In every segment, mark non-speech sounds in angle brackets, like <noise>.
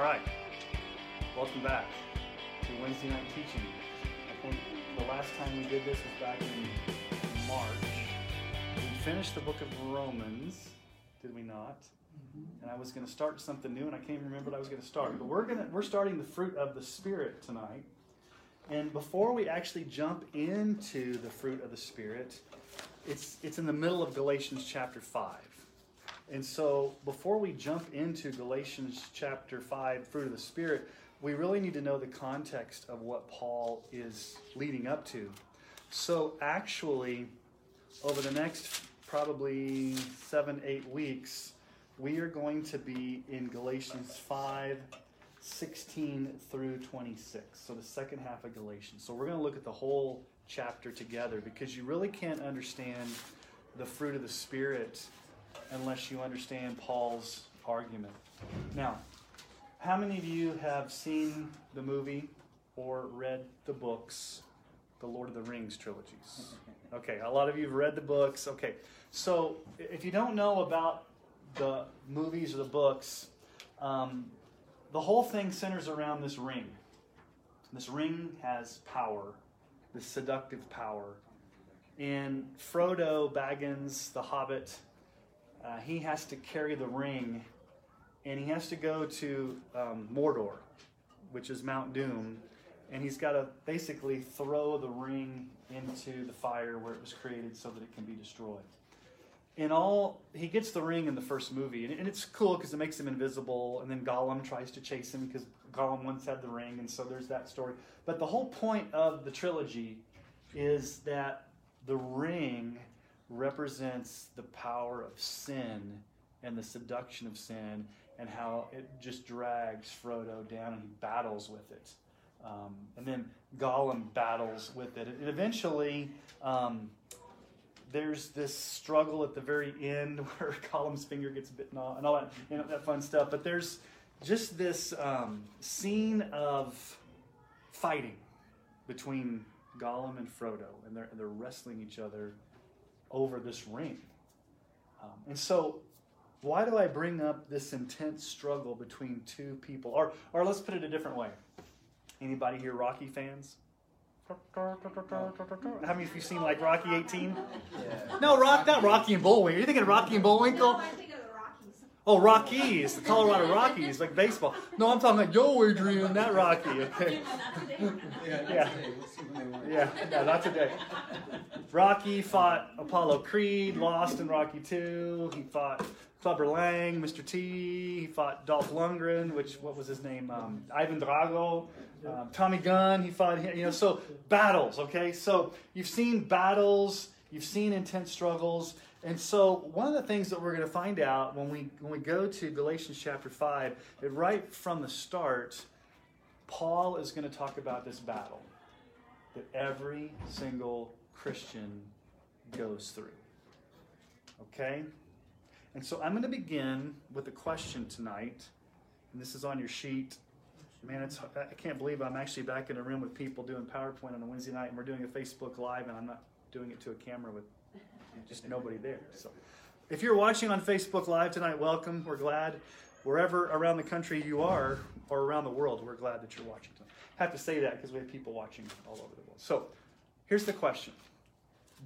All right. Welcome back to Wednesday night teaching. I think the last time we did this was back in March. We finished the book of Romans, did we not? Mm-hmm. And I was going to start something new, and I can't even remember what I was going to start. But we're going to we're starting the fruit of the spirit tonight. And before we actually jump into the fruit of the spirit, it's it's in the middle of Galatians chapter five. And so, before we jump into Galatians chapter 5, fruit of the Spirit, we really need to know the context of what Paul is leading up to. So, actually, over the next probably seven, eight weeks, we are going to be in Galatians 5, 16 through 26. So, the second half of Galatians. So, we're going to look at the whole chapter together because you really can't understand the fruit of the Spirit unless you understand Paul's argument. Now, how many of you have seen the movie or read the books, the Lord of the Rings trilogies? <laughs> Okay, a lot of you have read the books. Okay, so if you don't know about the movies or the books, um, the whole thing centers around this ring. This ring has power, this seductive power. And Frodo Baggins, the Hobbit, uh, he has to carry the ring and he has to go to um, Mordor, which is Mount Doom, and he's got to basically throw the ring into the fire where it was created so that it can be destroyed. In all, he gets the ring in the first movie, and, and it's cool because it makes him invisible, and then Gollum tries to chase him because Gollum once had the ring, and so there's that story. But the whole point of the trilogy is that the ring represents the power of sin and the seduction of sin and how it just drags Frodo down and he battles with it. Um, and then Gollum battles with it. And eventually, um, there's this struggle at the very end <laughs> where Gollum's finger gets bitten off and all that, you know, that fun stuff. But there's just this um, scene of fighting between Gollum and Frodo, and they're, and they're wrestling each other over this ring. Um, and so, why do I bring up this intense struggle between two people? Or, or let's put it a different way. Anybody here Rocky fans? How many of you seen like Rocky 18? Yeah. No, Rock, not Rocky and Bullwinkle. Are you thinking Rocky and Bullwinkle? No, I think of the Rockies. Oh, Rockies, the Colorado Rockies, like baseball. No, I'm talking like Yo, Adrian, that Rocky. <laughs> Okay. Yeah, Yeah. today. We'll see when they want. Yeah, no, not today. Rocky fought Apollo Creed, lost in Rocky 2. He fought Clubber Lang, Mr. T. He fought Dolph Lundgren, which, what was his name? Um, Ivan Drago. Um, Tommy Gunn, he fought him. You know, so battles, okay? So you've seen battles, you've seen intense struggles. And so one of the things that we're going to find out when we, when we go to Galatians chapter 5, that right from the start, Paul is going to talk about this battle that every single Christian goes through. Okay? And so I'm going to begin with a question tonight. And this is on your sheet. Man, it's I can't believe I'm actually back in a room with people doing PowerPoint on a Wednesday night and we're doing a Facebook Live and I'm not doing it to a camera with just nobody there. So if you're watching on Facebook Live tonight, welcome. We're glad. Wherever around the country you are, or around the world, we're glad that you're watching tonight. I have to say that because we have people watching all over the world. So here's the question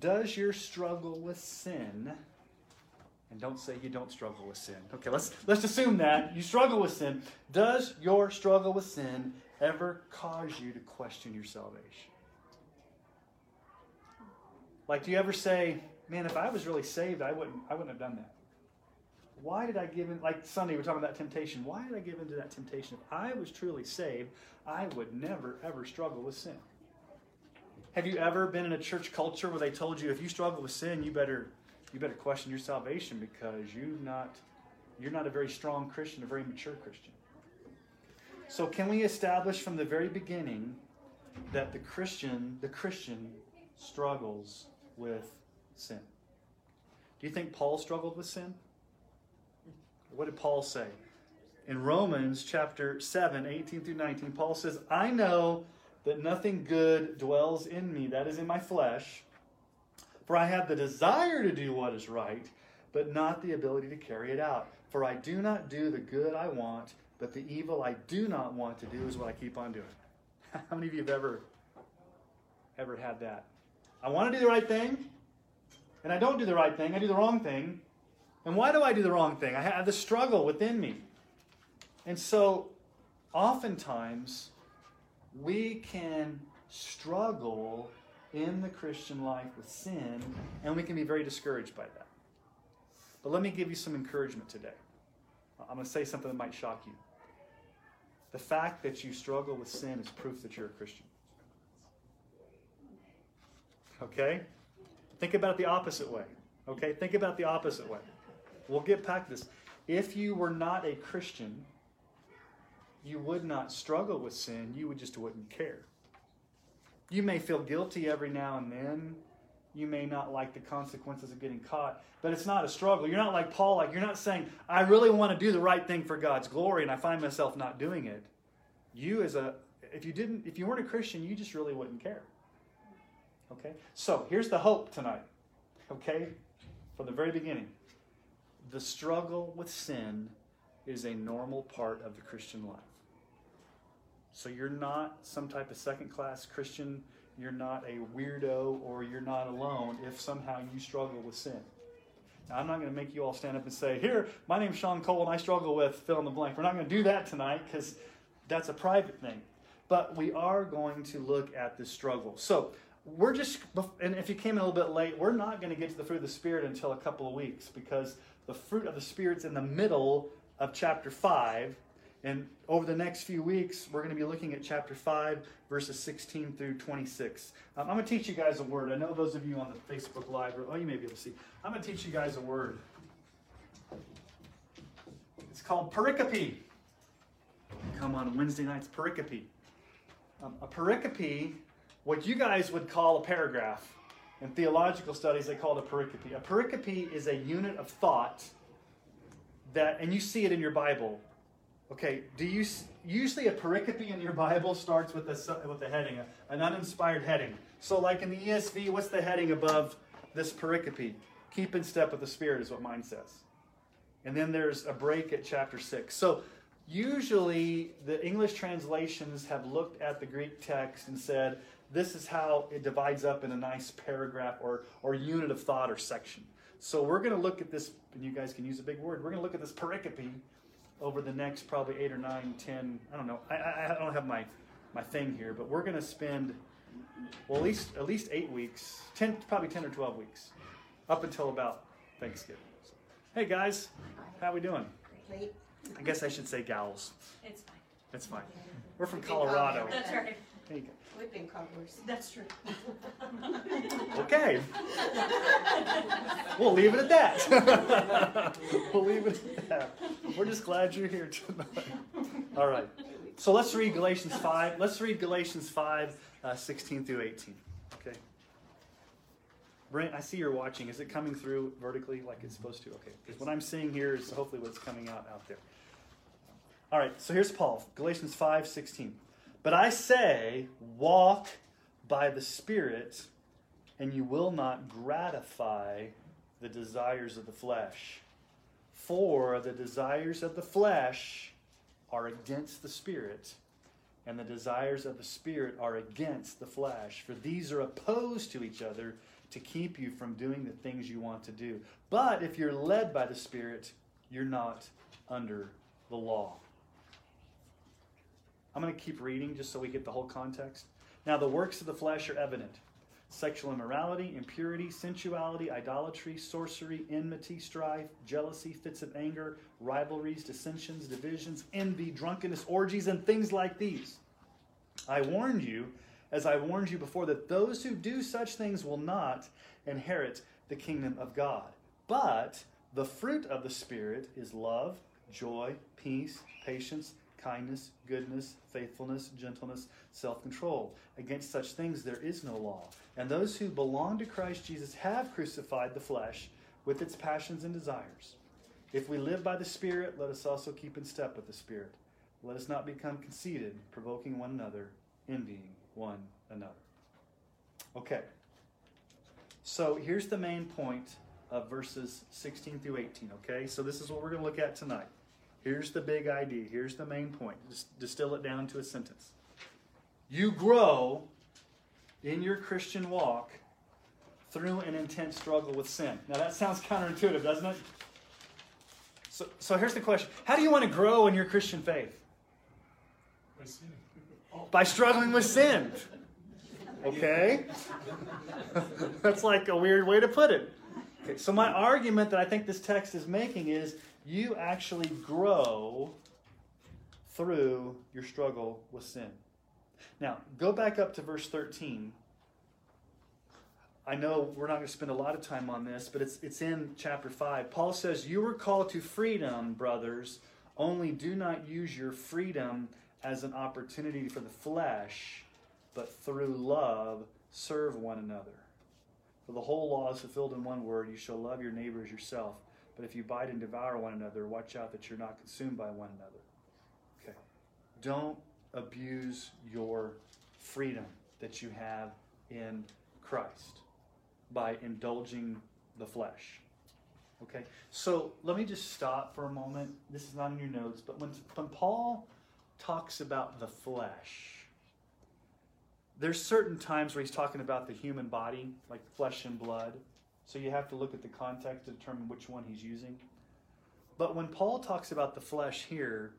Does your struggle with sin, and don't say you don't struggle with sin. Okay, let's let's assume that you struggle with sin. Does your struggle with sin ever cause you to question your salvation? Like, do you ever say, "Man, if I was really saved, I wouldn't I wouldn't have done that"? Why did I give in? Like Sunday, we're talking about temptation. Why did I give into that temptation? If I was truly saved, I would never ever struggle with sin. Have you ever been in a church culture where they told you if you struggle with sin, you better you better question your salvation because you not you're not a very strong Christian, a very mature Christian. So can we establish from the very beginning that the Christian, the Christian struggles with sin? Do you think Paul struggled with sin? What did Paul say? In Romans chapter 7, 18 through 19, Paul says, I know that nothing good dwells in me, that is in my flesh. For I have the desire to do what is right, but not the ability to carry it out. For I do not do the good I want, but the evil I do not want to do is what I keep on doing. <laughs> How many of you have ever ever had that? I want to do the right thing, and I don't do the right thing. I do the wrong thing. And why do I do the wrong thing? I have the struggle within me. And so, oftentimes, we can struggle in the Christian life with sin, and we can be very discouraged by that. But let me give you some encouragement today. I'm going to say something that might shock you. The fact that you struggle with sin is proof that you're a Christian. Okay? Think about the opposite way. Okay? Think about the opposite way. We'll get back to this. If you were not a Christian, you would not struggle with sin, you would just wouldn't care. You may feel guilty every now and then. You may not like the consequences of getting caught, but it's not a struggle. You're not like Paul, like you're not saying, I really want to do the right thing for God's glory and I find myself not doing it. You as a if you didn't if you weren't a Christian, you just really wouldn't care. Okay? So here's the hope tonight. Okay? From the very beginning. The struggle with sin is a normal part of the Christian life. So you're not some type of second class Christian. You're not a weirdo or you're not alone if somehow you struggle with sin. Now, I'm not going to make you all stand up and say, Here, my name's Sean Cole and I struggle with fill in the blank. We're not going to do that tonight because that's a private thing. But we are going to look at the struggle. So we're just, and if you came in a little bit late, we're not going to get to the fruit of the Spirit until a couple of weeks because the fruit of the Spirit's in the middle of chapter 5. And over the next few weeks, we're going to be looking at chapter 5, verses 16 through 26. Um, I'm going to teach you guys a word. I know those of you on the Facebook Live, or, oh, you may be able to see. I'm going to teach you guys a word. It's called pericope. Come on Wednesday nights, pericope. Um, a pericope what you guys would call a paragraph. In theological studies, they call it a pericope. A pericope is a unit of thought that, and you see it in your Bible. Okay, do you usually a pericope in your Bible starts with a with a heading, an uninspired heading. So, like in the ESV, what's the heading above this pericope? Keep in step with the Spirit is what mine says. And then there's a break at chapter six. So usually the English translations have looked at the Greek text and said, this is how it divides up in a nice paragraph or, or unit of thought or section. So we're going to look at this, and you guys can use a big word. We're going to look at this pericope over the next probably eight or nine, ten. I don't know. I, I, I don't have my my thing here, but we're going to spend well at least at least eight weeks, ten probably ten or twelve weeks, up until about Thanksgiving. So, hey guys, how we doing? I guess I should say gals. It's fine. It's fine. We're from Colorado. That's right. There you go. We've been cobblers. That's true. <laughs> Okay. we'll leave it at that. <laughs> we'll leave it at that. We're just glad you're here tonight. All right. So let's read Galatians 5. Let's read Galatians 5, uh, 16 through 18. Okay. Brent, I see you're watching. Is it coming through vertically like it's supposed to? Okay. Because what I'm seeing here is hopefully what's coming out out there. All right. So here's Paul. Galatians 5, 16. But I say, walk by the Spirit, and you will not gratify the desires of the flesh. For the desires of the flesh are against the Spirit, and the desires of the Spirit are against the flesh. For these are opposed to each other to keep you from doing the things you want to do. But if you're led by the Spirit, you're not under the law. I'm going to keep reading just so we get the whole context. Now, the works of the flesh are evident sexual immorality, impurity, sensuality, idolatry, sorcery, enmity, strife, jealousy, fits of anger, rivalries, dissensions, divisions, envy, drunkenness, orgies, and things like these. I warned you, as I warned you before, that those who do such things will not inherit the kingdom of God. But the fruit of the Spirit is love, joy, peace, patience kindness, goodness, faithfulness, gentleness, self control. Against such things there is no law. And those who belong to Christ Jesus have crucified the flesh with its passions and desires. If we live by the Spirit, let us also keep in step with the Spirit. Let us not become conceited, provoking one another, envying one another. Okay. So here's the main point of verses 16 through 18, okay? So this is what we're going to look at tonight. Here's the big idea. Here's the main point. Just distill it down to a sentence. You grow in your Christian walk through an intense struggle with sin. Now that sounds counterintuitive, doesn't it? So, so here's the question How do you want to grow in your Christian faith? By sin. By struggling with sin. Okay? <laughs> That's like a weird way to put it. Okay, so my argument that I think this text is making is you actually grow through your struggle with sin. Now, go back up to verse 13. I know we're not going to spend a lot of time on this, but it's, it's in chapter 5. Paul says, You were called to freedom, brothers, only do not use your freedom as an opportunity for the flesh, but through love serve one another. For the whole law is fulfilled in one word you shall love your neighbor as yourself. But if you bite and devour one another, watch out that you're not consumed by one another. Okay. Don't abuse your freedom that you have in Christ by indulging the flesh. Okay? So let me just stop for a moment. This is not in your notes, but when, when Paul talks about the flesh, there's certain times where he's talking about the human body, like flesh and blood. So you have to look at the context to determine which one he's using. But when Paul talks about the flesh here,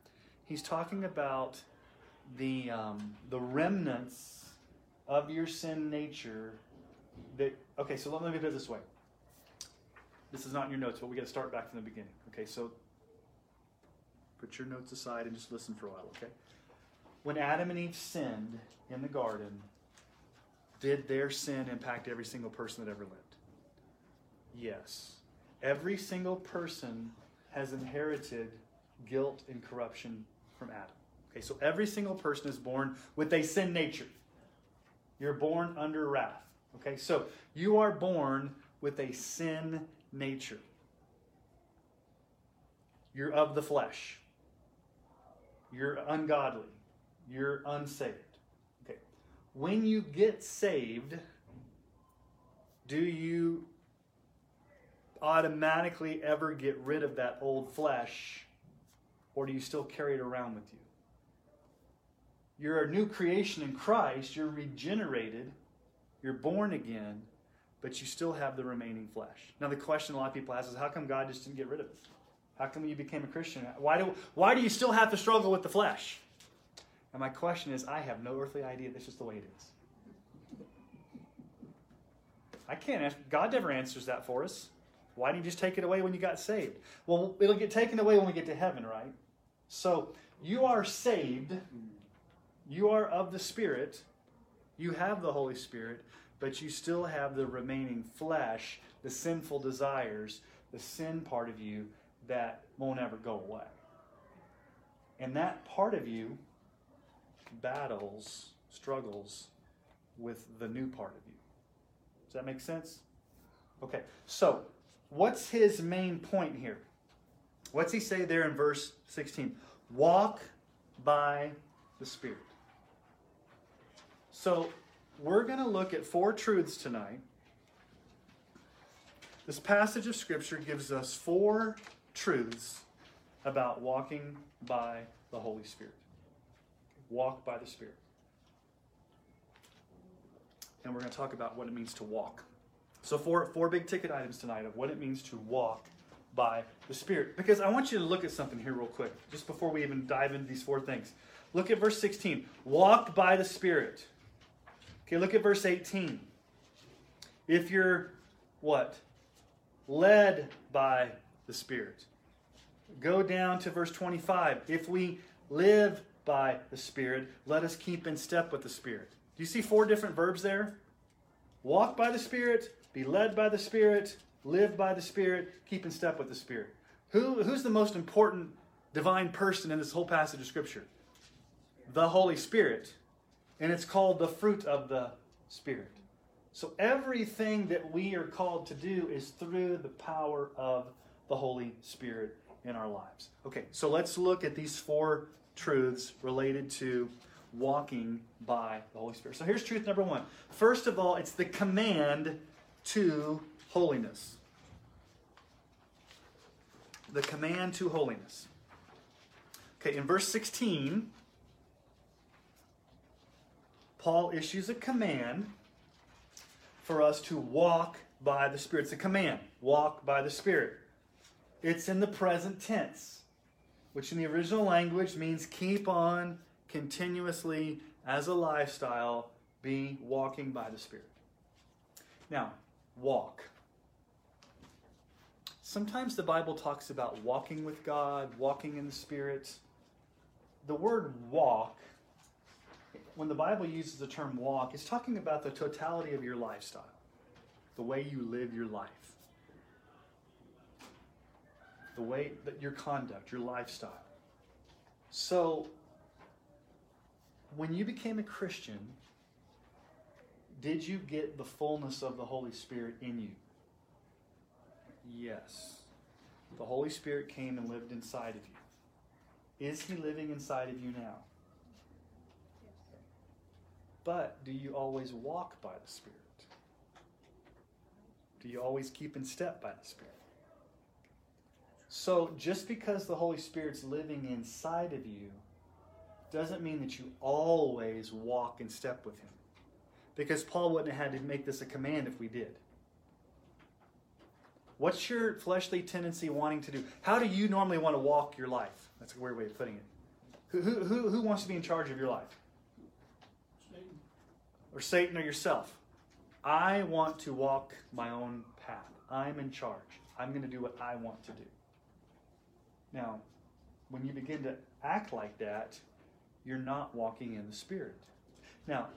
he's talking about the um, the remnants of your sin nature. That okay. So let me put it this way. This is not in your notes, but we got to start back from the beginning. Okay, so put your notes aside and just listen for a while. Okay. When Adam and Eve sinned in the garden, did their sin impact every single person that ever lived? Yes. Every single person has inherited guilt and corruption from Adam. Okay, so every single person is born with a sin nature. You're born under wrath. Okay, so you are born with a sin nature. You're of the flesh. You're ungodly. You're unsaved. Okay. When you get saved, do you automatically ever get rid of that old flesh, or do you still carry it around with you? You're a new creation in Christ, you're regenerated, you're born again, but you still have the remaining flesh. Now, the question a lot of people ask is how come God just didn't get rid of it? How come you became a Christian? Why do, why do you still have to struggle with the flesh? And my question is I have no earthly idea. That's just the way it is. I can't ask. God never answers that for us. Why didn't you just take it away when you got saved? Well, it'll get taken away when we get to heaven, right? So you are saved. You are of the Spirit. You have the Holy Spirit, but you still have the remaining flesh, the sinful desires, the sin part of you that won't ever go away. And that part of you battles, struggles with the new part of you. Does that make sense? Okay, so what's his main point here? What's he say there in verse 16? Walk by the Spirit. So we're going to look at four truths tonight. This passage of Scripture gives us four truths about walking by the Holy Spirit. Walk by the Spirit. And we're going to talk about what it means to walk. So, four, four big ticket items tonight of what it means to walk by the Spirit. Because I want you to look at something here, real quick, just before we even dive into these four things. Look at verse 16. Walk by the Spirit. Okay, look at verse 18. If you're what? Led by the Spirit. Go down to verse 25. If we live by the Spirit, let us keep in step with the Spirit. Do you see four different verbs there? Walk by the Spirit, be led by the Spirit, live by the Spirit, keep in step with the Spirit. Who, who's the most important divine person in this whole passage of Scripture? The Holy Spirit. And it's called the fruit of the Spirit. So everything that we are called to do is through the power of the Holy Spirit in our lives. Okay, so let's look at these four truths related to walking by the Holy Spirit. So here's truth number one. First of all, it's the command to holiness. The command to holiness. Okay, in verse 16, Paul issues a command for us to walk by the Spirit. It's a command walk by the Spirit. It's in the present tense, which in the original language means keep on continuously as a lifestyle, be walking by the Spirit. Now, walk. Sometimes the Bible talks about walking with God, walking in the Spirit. The word walk, when the Bible uses the term walk, it's talking about the totality of your lifestyle, the way you live your life, the way that your conduct, your lifestyle. So, when you became a Christian, did you get the fullness of the Holy Spirit in you? Yes. The Holy Spirit came and lived inside of you. Is He living inside of you now? Yes. But do you always walk by the Spirit? Do you always keep in step by the Spirit? So, just because the Holy Spirit's living inside of you doesn't mean that you always walk in step with Him. Because Paul wouldn't have had to make this a command if we did. What's your fleshly tendency wanting to do? How do you normally want to walk your life? That's a weird way of putting it. Who, who, who wants to be in charge of your life? Satan. Or Satan or yourself? I want to walk my own path. I'm in charge. I'm going to do what I want to do. Now, when you begin to act like that, you're not walking in the Spirit. Now,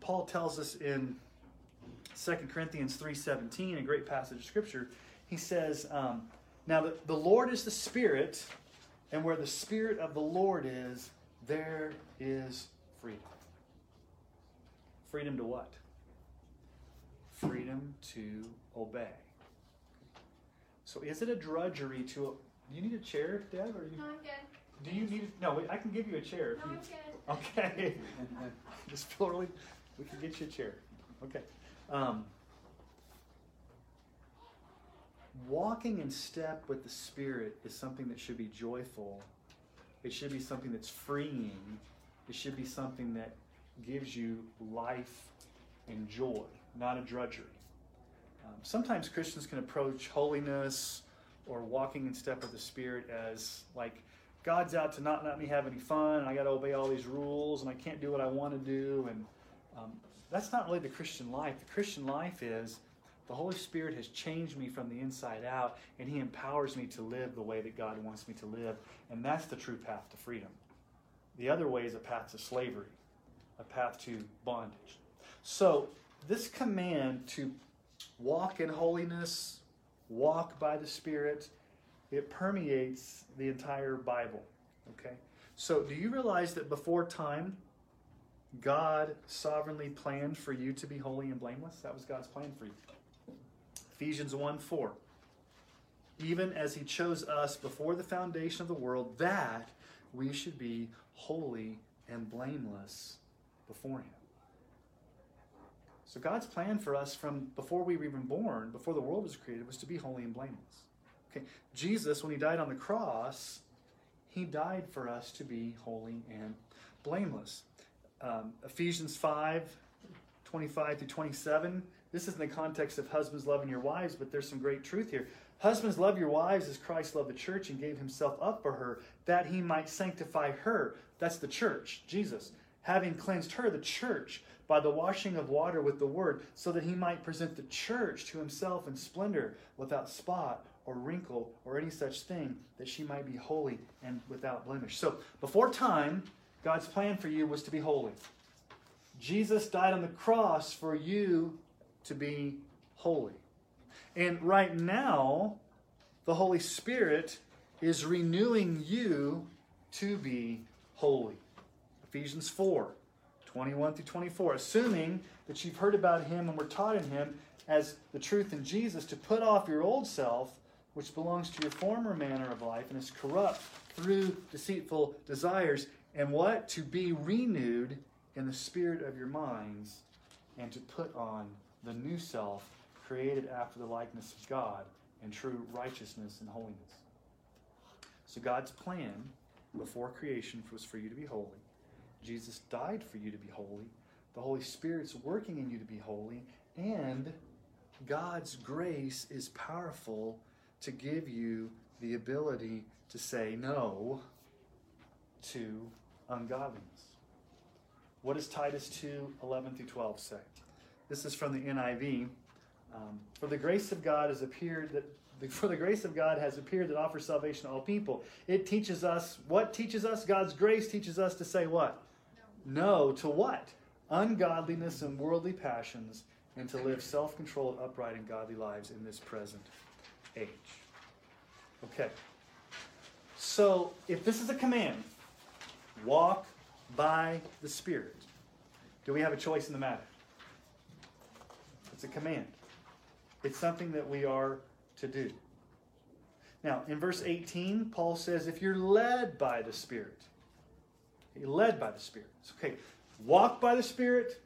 Paul tells us in 2 Corinthians 3.17, a great passage of Scripture, he says, um, Now the, the Lord is the Spirit, and where the Spirit of the Lord is, there is freedom. Freedom to what? Freedom to obey. So is it a drudgery to... Do you need a chair, Deb? Or you, No, I'm good. do you need... No, I can give you a chair. No, I'm good. <laughs> Okay. <laughs> Just feel really, we can get you a chair. Okay. Um, walking in step with the Spirit is something that should be joyful. It should be something that's freeing. It should be something that gives you life and joy, not a drudgery. Um, sometimes Christians can approach holiness or walking in step with the Spirit as like God's out to not let me have any fun, and I got to obey all these rules, and I can't do what I want to do, and um, that's not really the Christian life. The Christian life is the Holy Spirit has changed me from the inside out, and He empowers me to live the way that God wants me to live, and that's the true path to freedom. The other way is a path to slavery, a path to bondage. So, this command to walk in holiness, walk by the Spirit, it permeates the entire Bible. Okay? So, do you realize that before time, God sovereignly planned for you to be holy and blameless? That was God's plan for you. Ephesians 1 4. Even as He chose us before the foundation of the world, that we should be holy and blameless before Him. So, God's plan for us from before we were even born, before the world was created, was to be holy and blameless. Okay, Jesus, when He died on the cross, He died for us to be holy and blameless. Um, Ephesians 5 25 through 27. This is in the context of husbands loving your wives, but there's some great truth here. Husbands, love your wives as Christ loved the church and gave himself up for her, that he might sanctify her. That's the church, Jesus. Having cleansed her, the church, by the washing of water with the word, so that he might present the church to himself in splendor, without spot or wrinkle or any such thing, that she might be holy and without blemish. So, before time, God's plan for you was to be holy. Jesus died on the cross for you to be holy. And right now, the Holy Spirit is renewing you to be holy. Ephesians 4 21 through 24. Assuming that you've heard about him and were taught in him as the truth in Jesus, to put off your old self, which belongs to your former manner of life and is corrupt through deceitful desires, and what? To be renewed in the spirit of your minds, and to put on the new self, created after the likeness of God in true righteousness and holiness. So God's plan before creation was for you to be holy. Jesus died for you to be holy. The Holy Spirit's working in you to be holy. And God's grace is powerful to give you the ability to say no to ungodliness. What does Titus 2 11 through 12 say? This is from the NIV. Um, for the grace of God has appeared that <laughs> for the grace of God has appeared that offers salvation to all people. It teaches us what teaches us? God's grace teaches us to say what? No, no to what? Ungodliness and worldly passions, and to live self controlled, upright, and godly lives in this present age. Okay. So, if this is a command, walk by the Spirit, do we have a choice in the matter? It's a command. It's something that we are to do. Now, in verse 18, Paul says, if you're led by the Spirit, you're led by the Spirit. It's okay. Walk by the Spirit,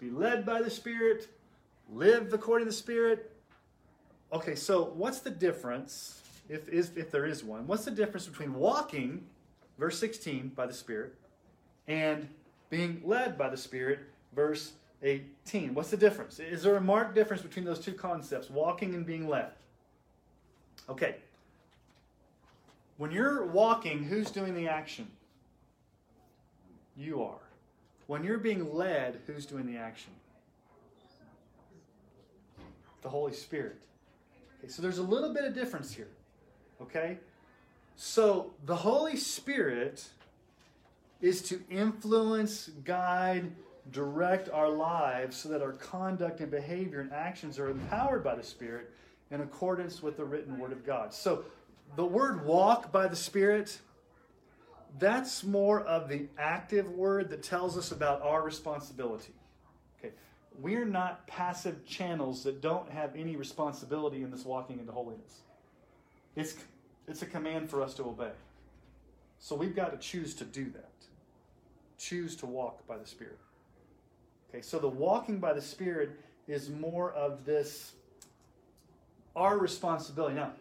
be led by the Spirit, live according to the Spirit. Okay, so what's the difference, if, is, if there is one, what's the difference between walking, verse 16, by the Spirit, and being led by the Spirit, verse 18? What's the difference? Is there a marked difference between those two concepts, walking and being led? Okay. When you're walking, who's doing the action? You are. When you're being led, who's doing the action? The Holy Spirit. Okay, so there's a little bit of difference here. Okay? So the Holy Spirit is to influence, guide, direct our lives so that our conduct and behavior and actions are empowered by the Spirit in accordance with the written word of God. So the word walk by the Spirit, that's more of the active word that tells us about our responsibility. Okay. We're not passive channels that don't have any responsibility in this walking into holiness. It's, it's a command for us to obey. So we've got to choose to do that. Choose to walk by the Spirit. Okay, so the walking by the Spirit is more of this our responsibility. Now,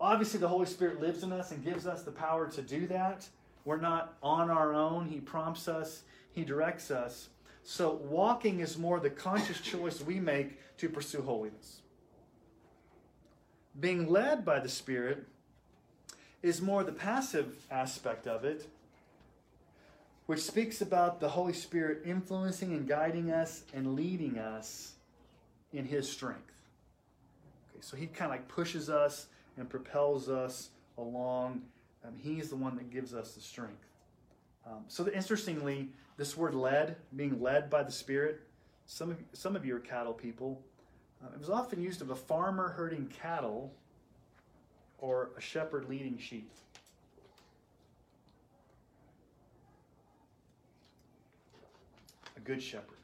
obviously, the Holy Spirit lives in us and gives us the power to do that. We're not on our own. He prompts us, He directs us. So, walking is more the conscious choice we make to pursue holiness. Being led by the Spirit is more the passive aspect of it, which speaks about the Holy Spirit influencing and guiding us and leading us in His strength. Okay, So he kind of like pushes us and propels us along. Um, he's the one that gives us the strength. Um, so the, interestingly, this word led, being led by the Spirit, some of, some of you are cattle people. Uh, it was often used of a farmer herding cattle or a shepherd leading sheep. A good shepherd.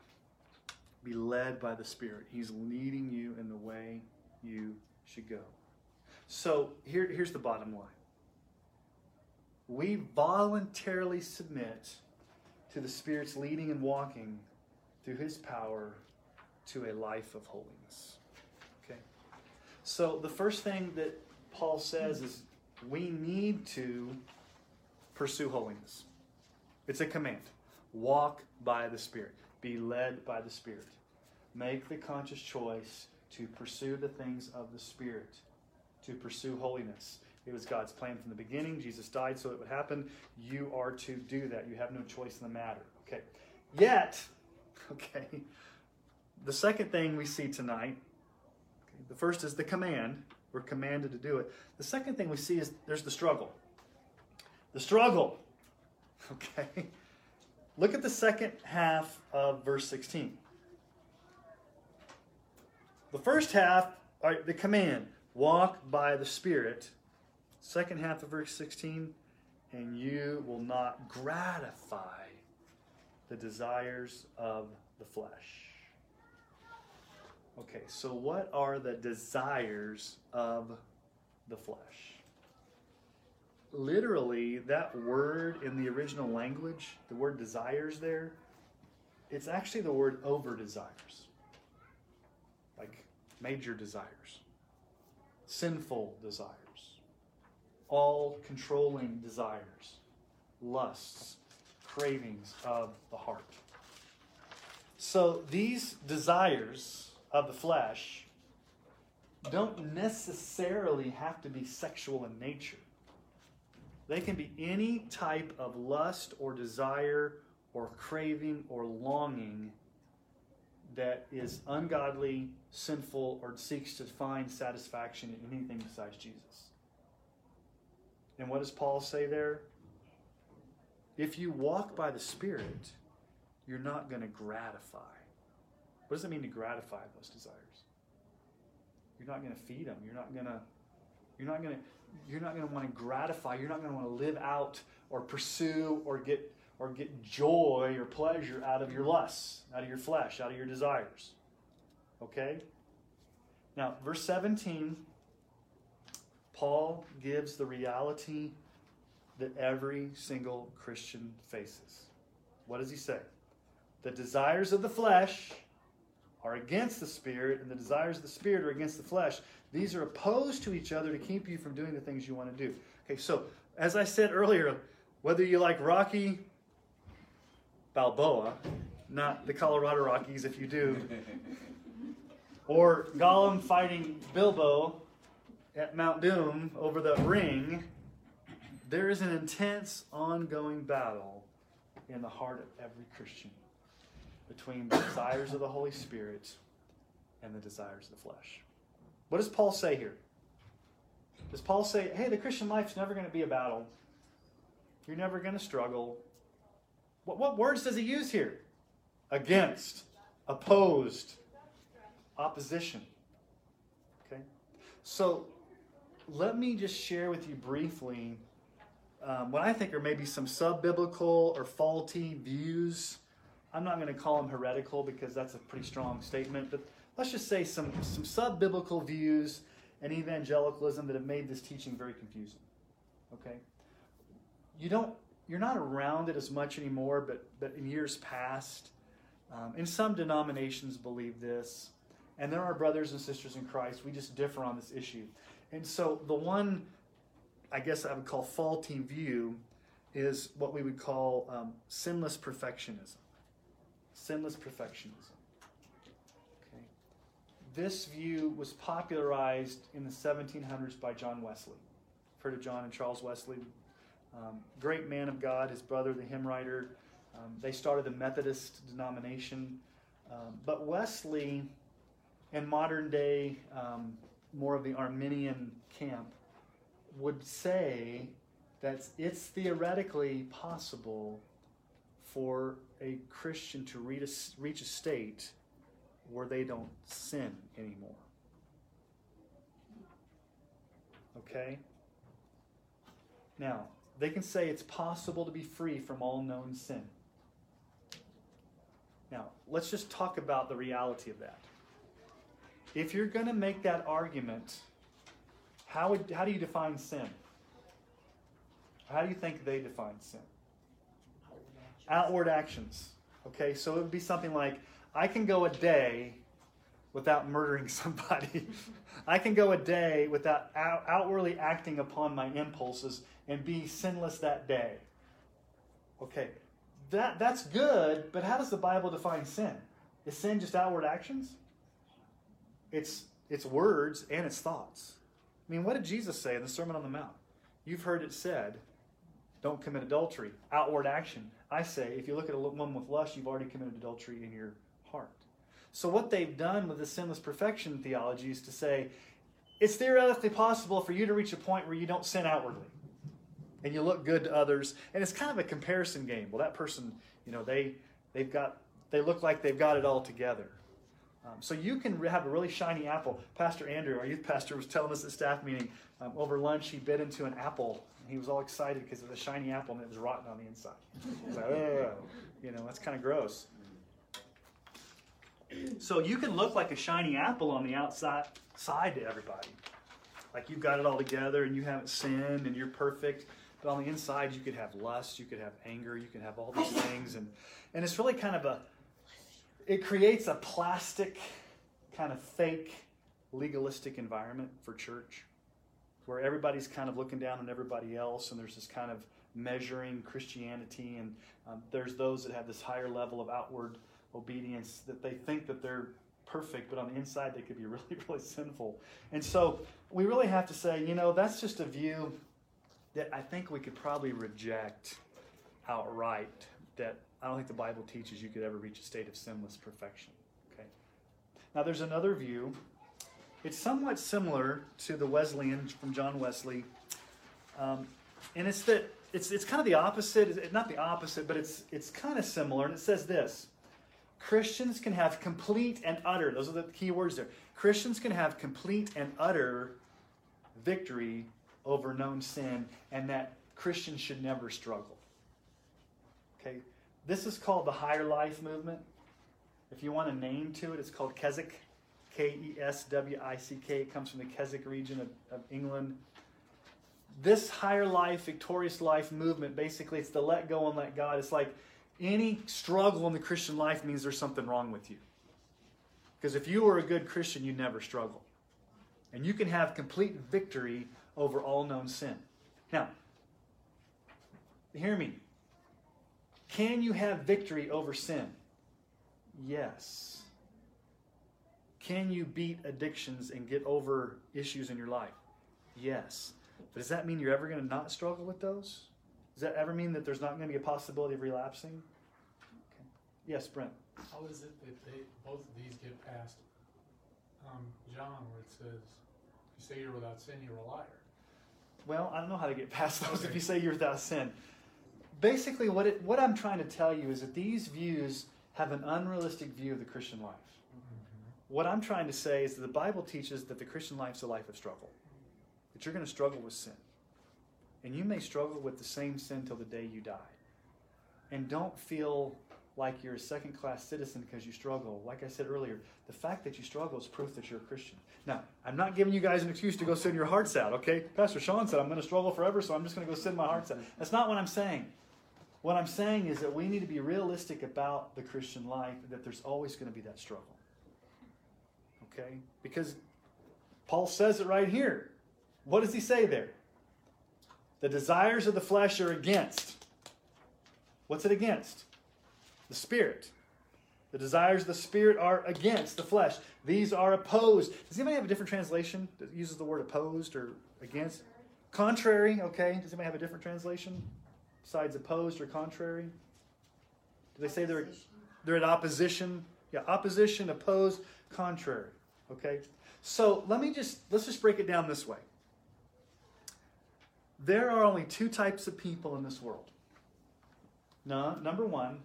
Be led by the Spirit. He's leading you in the way you should go. So here, here's the bottom line we voluntarily submit to the Spirit's leading and walking through His power to a life of holiness. Okay? So the first thing that Paul says is we need to pursue holiness. It's a command. Walk by the Spirit. Be led by the Spirit. Make the conscious choice to pursue the things of the Spirit, to pursue holiness. It was God's plan from the beginning. Jesus died so it would happen. You are to do that. You have no choice in the matter. Okay. Yet, <laughs> okay, the second thing we see tonight, okay, the first is the command. We're commanded to do it. The second thing we see is there's the struggle. The struggle. <laughs> Okay. Look at the second half of verse 16. The first half, right, the command, walk by the Spirit. Second half of verse 16, and you will not gratify the desires of the flesh. Okay, so what are the desires of the flesh? Literally, that word in the original language, the word desires there, it's actually the word over desires Like major desires, sinful desires, all controlling desires. lusts, cravings of the heart. So these desires of the flesh don't necessarily have to be sexual in nature. They can be any type of lust or desire or craving or longing that is ungodly, sinful, or seeks to find satisfaction in anything besides Jesus. And what does Paul say there? If you walk by the Spirit, you're not going to gratify. What does it mean to gratify those desires? You're not going to feed them. You're not going to. You're not going to. You're not going to want to gratify. You're not going to want to live out or pursue or get or get joy or pleasure out of your lusts, out of your flesh, out of your desires. Okay? Now, verse 17, Paul gives the reality that every single Christian faces. What does he say? The desires of the flesh are against the spirit, and the desires of the spirit are against the flesh. These are opposed to each other to keep you from doing the things you want to do. Okay, so as I said earlier, whether you like Rocky Balboa, not the Colorado Rockies if you do, <laughs> or Gollum fighting Bilbo at Mount Doom over the ring, there is an intense ongoing battle in the heart of every Christian between the desires of the Holy Spirit and the desires of the flesh. What does Paul say here? Does Paul say, hey, the Christian life's never going to be a battle? You're never going to struggle. What, what words does he use here? Against, opposed, opposition. Okay? So let me just share with you briefly um, what I think are maybe some sub biblical or faulty views. I'm not going to call them heretical because that's a pretty strong statement, but let's just say some, some sub biblical views and evangelicalism that have made this teaching very confusing. Okay? You don't you're not around it as much anymore, but but in years past, um, and some denominations believe this, and there are brothers and sisters in Christ. We just differ on this issue, and so the one, I guess I would call faulty view, is what we would call um, sinless perfectionism. Sinless perfectionism. Okay, this view was popularized in the 1700s by John Wesley. I've Heard of John and Charles Wesley? Um, great man of God, his brother, the hymn writer. Um, they started the Methodist denomination. Um, but Wesley and modern day, um, more of the Arminian camp, would say that it's theoretically possible for a Christian to reach a, reach a state where they don't sin anymore. Okay? Now, they can say it's possible to be free from all known sin. Now, let's just talk about the reality of that. If you're going to make that argument, how, would, how do you define sin? How do you think they define sin? Outward actions. Okay, so it would be something like I can go a day without murdering <laughs> somebody. I can go a day without out- outwardly acting upon my impulses and be sinless that day. Okay, that, that's good, but how does the Bible define sin? Is sin just outward actions? It's, it's words and it's thoughts. I mean, what did Jesus say in the Sermon on the Mount? You've heard it said, don't commit adultery. Outward action. I say, if you look at a woman with lust, you've already committed adultery in your heart. So, what they've done with the sinless perfection theology is to say it's theoretically possible for you to reach a point where you don't sin outwardly and you look good to others. And it's kind of a comparison game. Well, that person, you know, they, they've got, they look like they've got it all together. Um, so you can have a really shiny apple. Pastor Andrew, our youth pastor, was telling us at staff meeting um, over lunch he bit into an apple. He was all excited because of the shiny apple and it was rotten on the inside. He's like, oh, you know, that's kind of gross. So you can look like a shiny apple on the outside side to everybody. Like you've got it all together and you haven't sinned and you're perfect. But on the inside, you could have lust, you could have anger, you could have all these <laughs> things. And, and it's really kind of a, it creates a plastic, kind of fake, legalistic environment for church where everybody's kind of looking down on everybody else and there's this kind of measuring Christianity, and um, there's those that have this higher level of outward obedience that they think that they're perfect, but on the inside they could be <laughs> really, really sinful. And so we really have to say, you know, that's just a view that I think we could probably reject outright. That I don't think the Bible teaches you could ever reach a state of sinless perfection. Okay. Now there's another view. It's somewhat similar to the Wesleyan from John Wesley, um, and it's that it's it's kind of the opposite. It's not the opposite, but it's it's kind of similar. And it says this: Christians can have complete and utter. Those are the key words there. Christians can have complete and utter victory over known sin, and that Christians should never struggle. Okay, this is called the higher life movement. If you want a name to it, it's called Keswick, K E S W I C K. It comes from the Keswick region of, of England. This higher life, victorious life movement, basically, it's the let go and let God. It's like any struggle in the Christian life means there's something wrong with you. Because if you were a good Christian, you'd never struggle. And you can have complete victory over all known sin. Now, hear me. Can you have victory over sin? Yes. Can you beat addictions and get over issues in your life? Yes. But does that mean you're ever going to not struggle with those? Does that ever mean that there's not going to be a possibility of relapsing? Okay. Yes, Brent. How is it that they, both of these get past um, John, where it says, "If you say you're without sin, you're a liar." Well, I don't know how to get past those Okay. if you say you're without sin. Basically, what it, what I'm trying to tell you is that these views have an unrealistic view of the Christian life. What I'm trying to say is that the Bible teaches that the Christian life is a life of struggle. That you're going to struggle with sin. And you may struggle with the same sin till the day you die. And don't feel like you're a second class citizen because you struggle. Like I said earlier, the fact that you struggle is proof that you're a Christian. Now, I'm not giving you guys an excuse to go sin your hearts out, okay? Pastor Sean said, I'm going to struggle forever, so I'm just going to go sin my hearts out. That's not what I'm saying. What I'm saying is that we need to be realistic about the Christian life, that there's always going to be that struggle. Okay? Because Paul says it right here. What does he say there? The desires of the flesh are against. What's it against? The spirit. The desires of the spirit are against the flesh. These are opposed. Does anybody have a different translation that uses the word opposed or against? Contrary, okay. Does anybody have a different translation besides opposed or contrary? Do they say they're they're in opposition? Yeah, opposition, opposed, contrary. Okay? So let me just let's just break it down this way. There are only two types of people in this world. No, number one,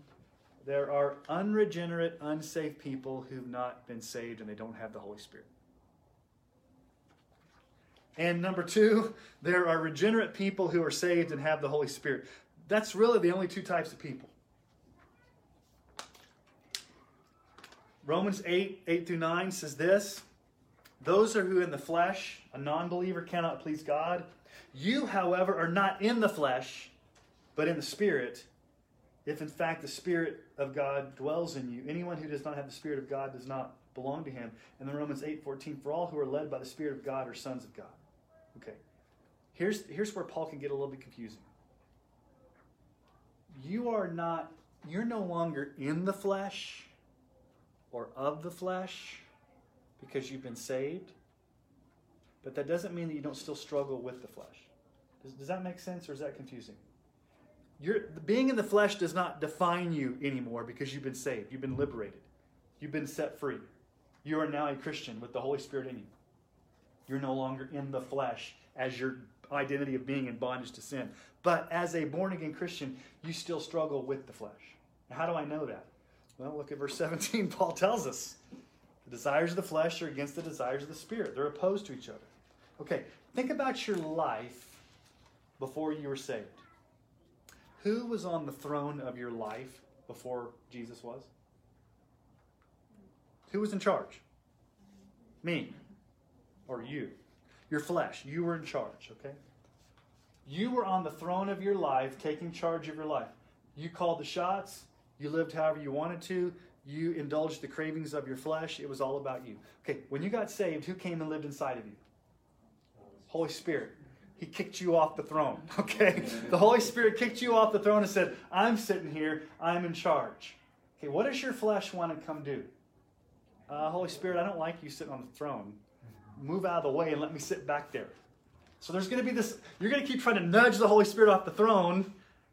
there are unregenerate, unsaved people who've not been saved and they don't have the Holy Spirit. And number two, there are regenerate people who are saved and have the Holy Spirit. That's really the only two types of people. Romans 8, 8 through 9 says this Those are who in the flesh, a non believer cannot please God. You, however, are not in the flesh, but in the Spirit, if in fact the Spirit of God dwells in you. Anyone who does not have the Spirit of God does not belong to him. And then Romans 8, 14, for all who are led by the Spirit of God are sons of God. Okay. Here's, here's where Paul can get a little bit confusing. You are not, you're no longer in the flesh or of the flesh because you've been saved. But that doesn't mean that you don't still struggle with the flesh. Does, does that make sense or is that confusing? You're, being in the flesh does not define you anymore because you've been saved. You've been liberated. You've been set free. You are now a Christian with the Holy Spirit in you. You're no longer in the flesh as your identity of being in bondage to sin. But as a born again Christian, you still struggle with the flesh. Now, how do I know that? Well, look at verse 17. <laughs> Paul tells us the desires of the flesh are against the desires of the spirit, they're opposed to each other. Okay, think about your life before you were saved. Who was on the throne of your life before Jesus was? Who was in charge? Me. Or you. Your flesh. You were in charge, okay? You were on the throne of your life, taking charge of your life. You called the shots. You lived however you wanted to. You indulged the cravings of your flesh. It was all about you. Okay, when you got saved, who came and lived inside of you? Holy Spirit. He kicked you off the throne, <laughs> okay? The Holy Spirit kicked you off the throne and said, I'm sitting here, I'm in charge. Okay, what does your flesh want to come do? Uh, Holy Spirit, I don't like you sitting on the throne. Move out of the way and let me sit back there. So there's going to be this, you're going to keep trying to nudge the Holy Spirit off the throne,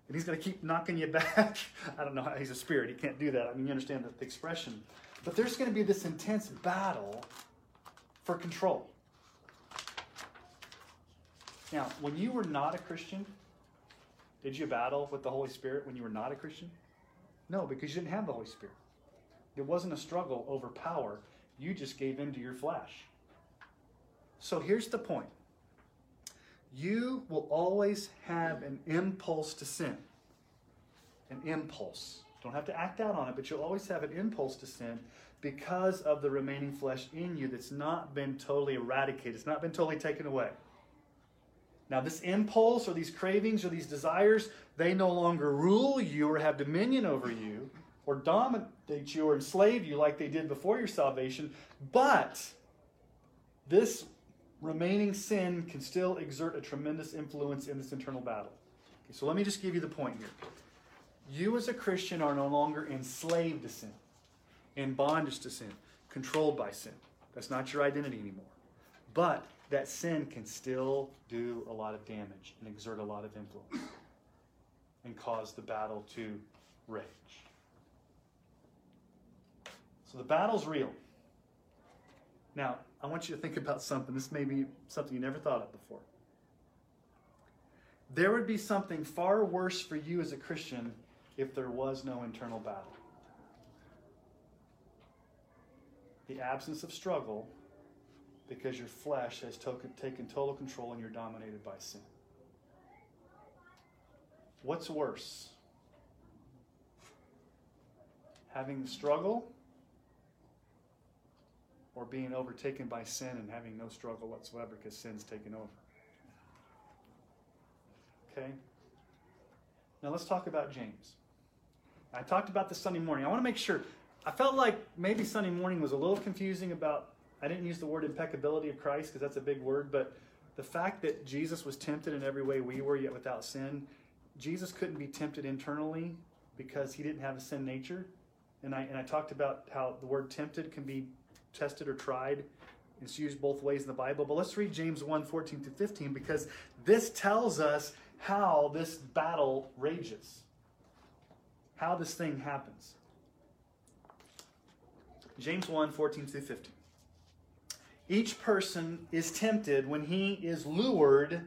and he's going to keep knocking you back. <laughs> I don't know how he's a spirit. He can't do that. I mean, you understand the, expression. But there's going to be this intense battle for control. Now, when you were not a Christian, did you battle with the Holy Spirit when you were not a Christian? No, because you didn't have the Holy Spirit. It wasn't a struggle over power. You just gave in to your flesh. So here's the point you will always have an impulse to sin. An impulse. Don't have to act out on it, but you'll always have an impulse to sin because of the remaining flesh in you that's not been totally eradicated, it's not been totally taken away. Now, this impulse or these cravings or these desires, they no longer rule you or have dominion over you or dominate you or enslave you like they did before your salvation, but this remaining sin can still exert a tremendous influence in this internal battle. Okay, so let me just give you the point here. You, as a Christian, are no longer enslaved to sin, in bondage to sin, controlled by sin. That's not your identity anymore. But that sin can still do a lot of damage and exert a lot of influence and cause the battle to rage. So the battle's real. Now, I want you to think about something. This may be something you never thought of before. There would be something far worse for you as a Christian if there was no internal battle. The absence of struggle because your flesh has taken total control and you're dominated by sin. What's worse? Having the struggle or being overtaken by sin and having no struggle whatsoever because sin's taken over. Okay? Now let's talk about James. I talked about this Sunday morning. I want to make sure. I felt like maybe Sunday morning was a little confusing about, I didn't use the word impeccability of Christ because that's a big word, but the fact that Jesus was tempted in every way we were, yet without sin, Jesus couldn't be tempted internally because he didn't have a sin nature. And I, and I talked about how the word tempted can be tested or tried. It's used both ways in the Bible. But let's read James 1 14 to 15 because this tells us how this battle rages, how this thing happens. James 1 14 through 15. Each person is tempted when he is lured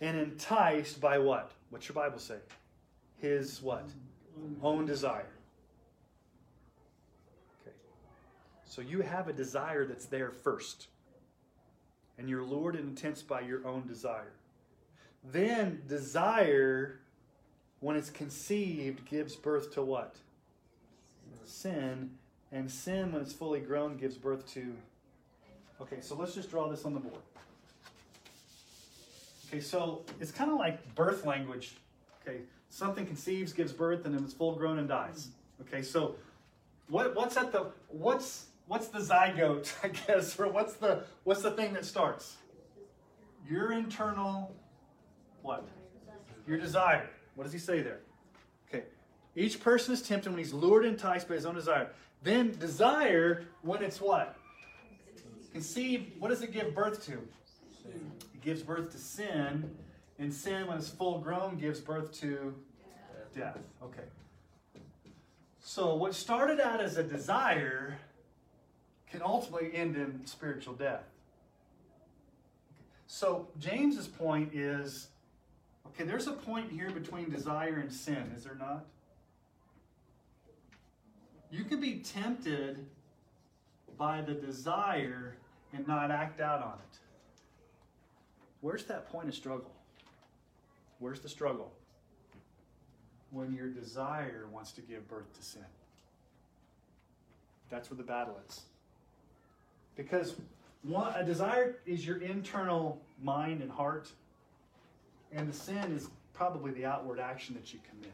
and enticed by what? What's your Bible say? His what? Own desire. So you have a desire that's there first. And you're lured and intense by your own desire. Then desire, when it's conceived, gives birth to what? Sin. And sin, when it's fully grown, gives birth to. Okay, so let's just draw this on the board. Okay, so it's kind of like birth language. Okay, something conceives, gives birth, and then it's full grown and dies. Okay, so what, what's at the what's what's the zygote, <laughs> I guess, or what's the what's the thing that starts? Your internal what? Your desire. What does he say there? Okay. Each person is tempted when he's lured and enticed by his own desire. Then desire, when it's what? Conceived, what does it give birth to? It gives birth to sin. And sin, when it's full grown, gives birth to death. death. Okay. So what started out as a desire can ultimately end in spiritual death. So James's point is okay, there's a point here between desire and sin, is there not? You can be tempted by the desire and not act out on it. Where's that point of struggle? Where's the struggle? When your desire wants to give birth to sin. That's where the battle is. Because one, a desire is your internal mind and heart, and the sin is probably the outward action that you commit.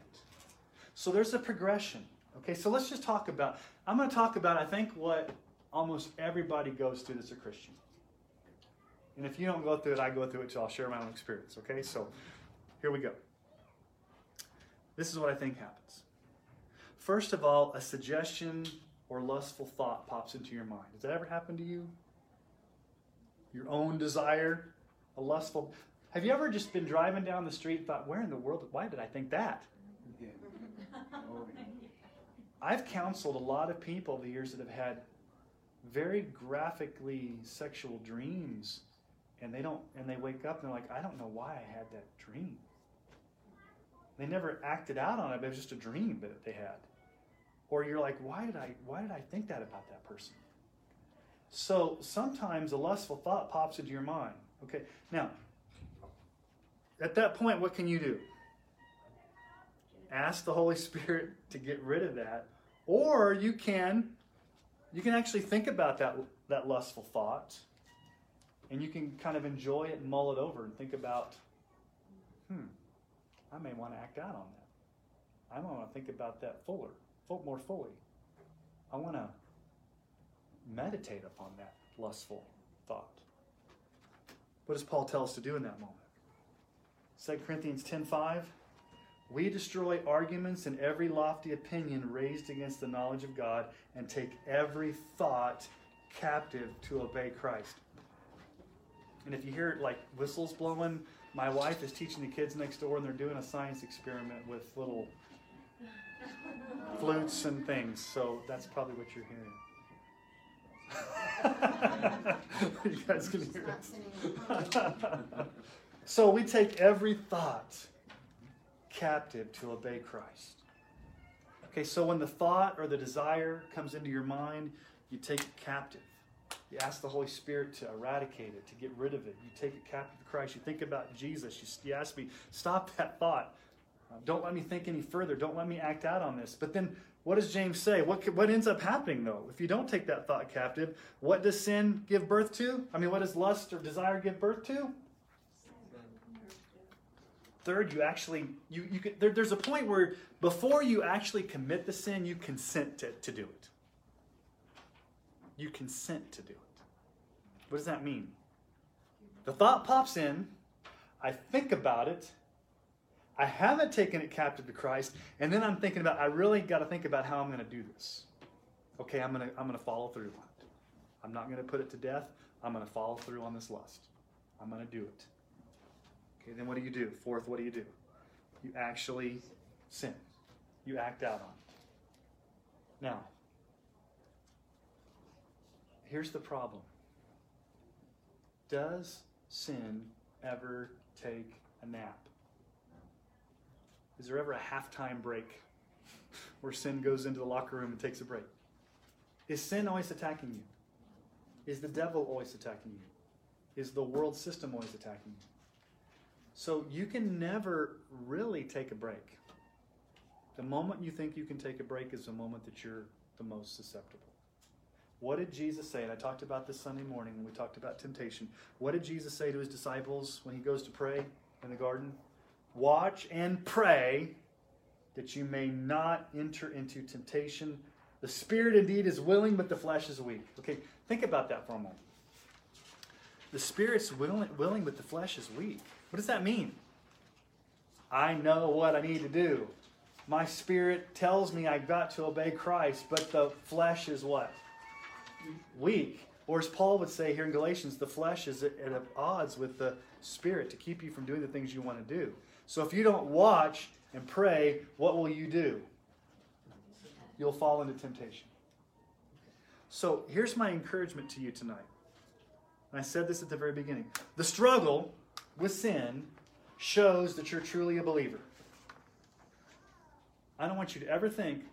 So there's a progression. Okay, so let's just talk about, I'm going to talk about, I think, what almost everybody goes through that's a Christian. And if you don't go through it, I go through it too. I'll share my own experience. Okay, so here we go. This is what I think happens. First of all, a suggestion or lustful thought pops into your mind. Does that ever happen to you? Your own desire, a lustful. Have you ever just been driving down the street and thought, where in the world, why did I think that? Yeah. <laughs> Oh. I've counseled a lot of people over the years that have had very graphically sexual dreams and they don't and they wake up and they're like, I don't know why I had that dream. They never acted out on it, but it was just a dream that they had. Or you're like, why did I why did I think that about that person? So sometimes a lustful thought pops into your mind. Okay. Now, at that point, what can you do? Ask the Holy Spirit to get rid of that. Or you can you can actually think about that that lustful thought and you can kind of enjoy it and mull it over and think about hmm i may want to act out on that i might want to think about that fuller full, more fully. I want to meditate upon that lustful thought. What does paul tell us to do in that moment? 2 corinthians 10.5 we destroy arguments and every lofty opinion raised against the knowledge of god and take every thought captive to obey christ. And if you hear like whistles blowing, my wife is teaching the kids next door and they're doing a science experiment with little flutes and things. So that's probably what you're hearing. <laughs> you guys can hear it. <laughs> so we take every thought captive to obey Christ. Okay, so when the thought or the desire comes into your mind, you take it captive. You ask the Holy Spirit to eradicate it, to get rid of it. You take it captive to Christ. You think about Jesus. You, you ask me, stop that thought. Don't let me think any further. Don't let me act out on this. But then, what does James say? What, what ends up happening, though? If you don't take that thought captive, what does sin give birth to? I mean, what does lust or desire give birth to? Third, you actually you you there, there's a point where before you actually commit the sin, you consent to, to do it. You consent to do it. What does that mean? The thought pops in, I think about it, I haven't taken it captive to Christ, and then I'm thinking about I really got to think about how I'm going to do this. Okay, I'm going to I'm going to follow through on it. I'm not going to put it to death. I'm going to follow through on this lust. I'm going to do it. Okay, then what do you do? Fourth, what do you do? You actually sin. You act out on it. Now, here's the problem Does sin ever take a nap? Is there ever a halftime break where sin goes into the locker room and takes a break? Is sin always attacking you? Is the devil always attacking you? Is the world system always attacking you? So you can never really take a break. The moment you think you can take a break is the moment that you're the most susceptible. What did Jesus say? And I talked about this Sunday morning when we talked about temptation. What did Jesus say to his disciples when he goes to pray in the garden? Watch and pray that you may not enter into temptation. The spirit indeed is willing, but the flesh is weak. Okay, think about that for a moment. The spirit's willing, willing, but the flesh is weak. What does that mean? I know what I need to do. My spirit tells me I've got to obey Christ, but the flesh is what? Weak. Or as Paul would say here in Galatians, the flesh is at, at odds with the spirit to keep you from doing the things you want to do. So if you don't watch and pray, what will you do? You'll fall into temptation. So here's my encouragement to you tonight. And I said this at the very beginning. The struggle with sin shows that you're truly a believer. I don't want you to ever think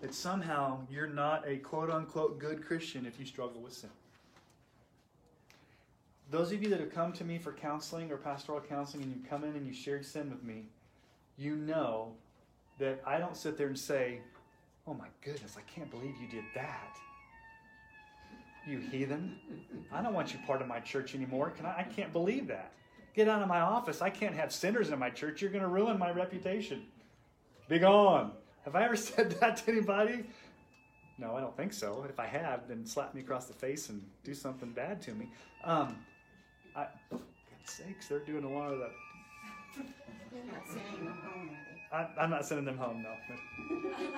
that somehow you're not a quote unquote good Christian if you struggle with sin. Those of you that have come to me for counseling or pastoral counseling and you come in and you share sin with me, you know that I don't sit there and say, Oh my goodness, I can't believe you did that. You heathen. I don't want you part of my church anymore. Can I, I can't believe that. Get out of my office. I can't have sinners in my church. You're going to ruin my reputation. Be gone. Have I ever <laughs> said that to anybody? No, I don't think so. If I have, then slap me across the face and do something bad to me. Um, I, God's sakes, they're doing a lot of that. They're not sending them home, I, I'm not sending them home, no.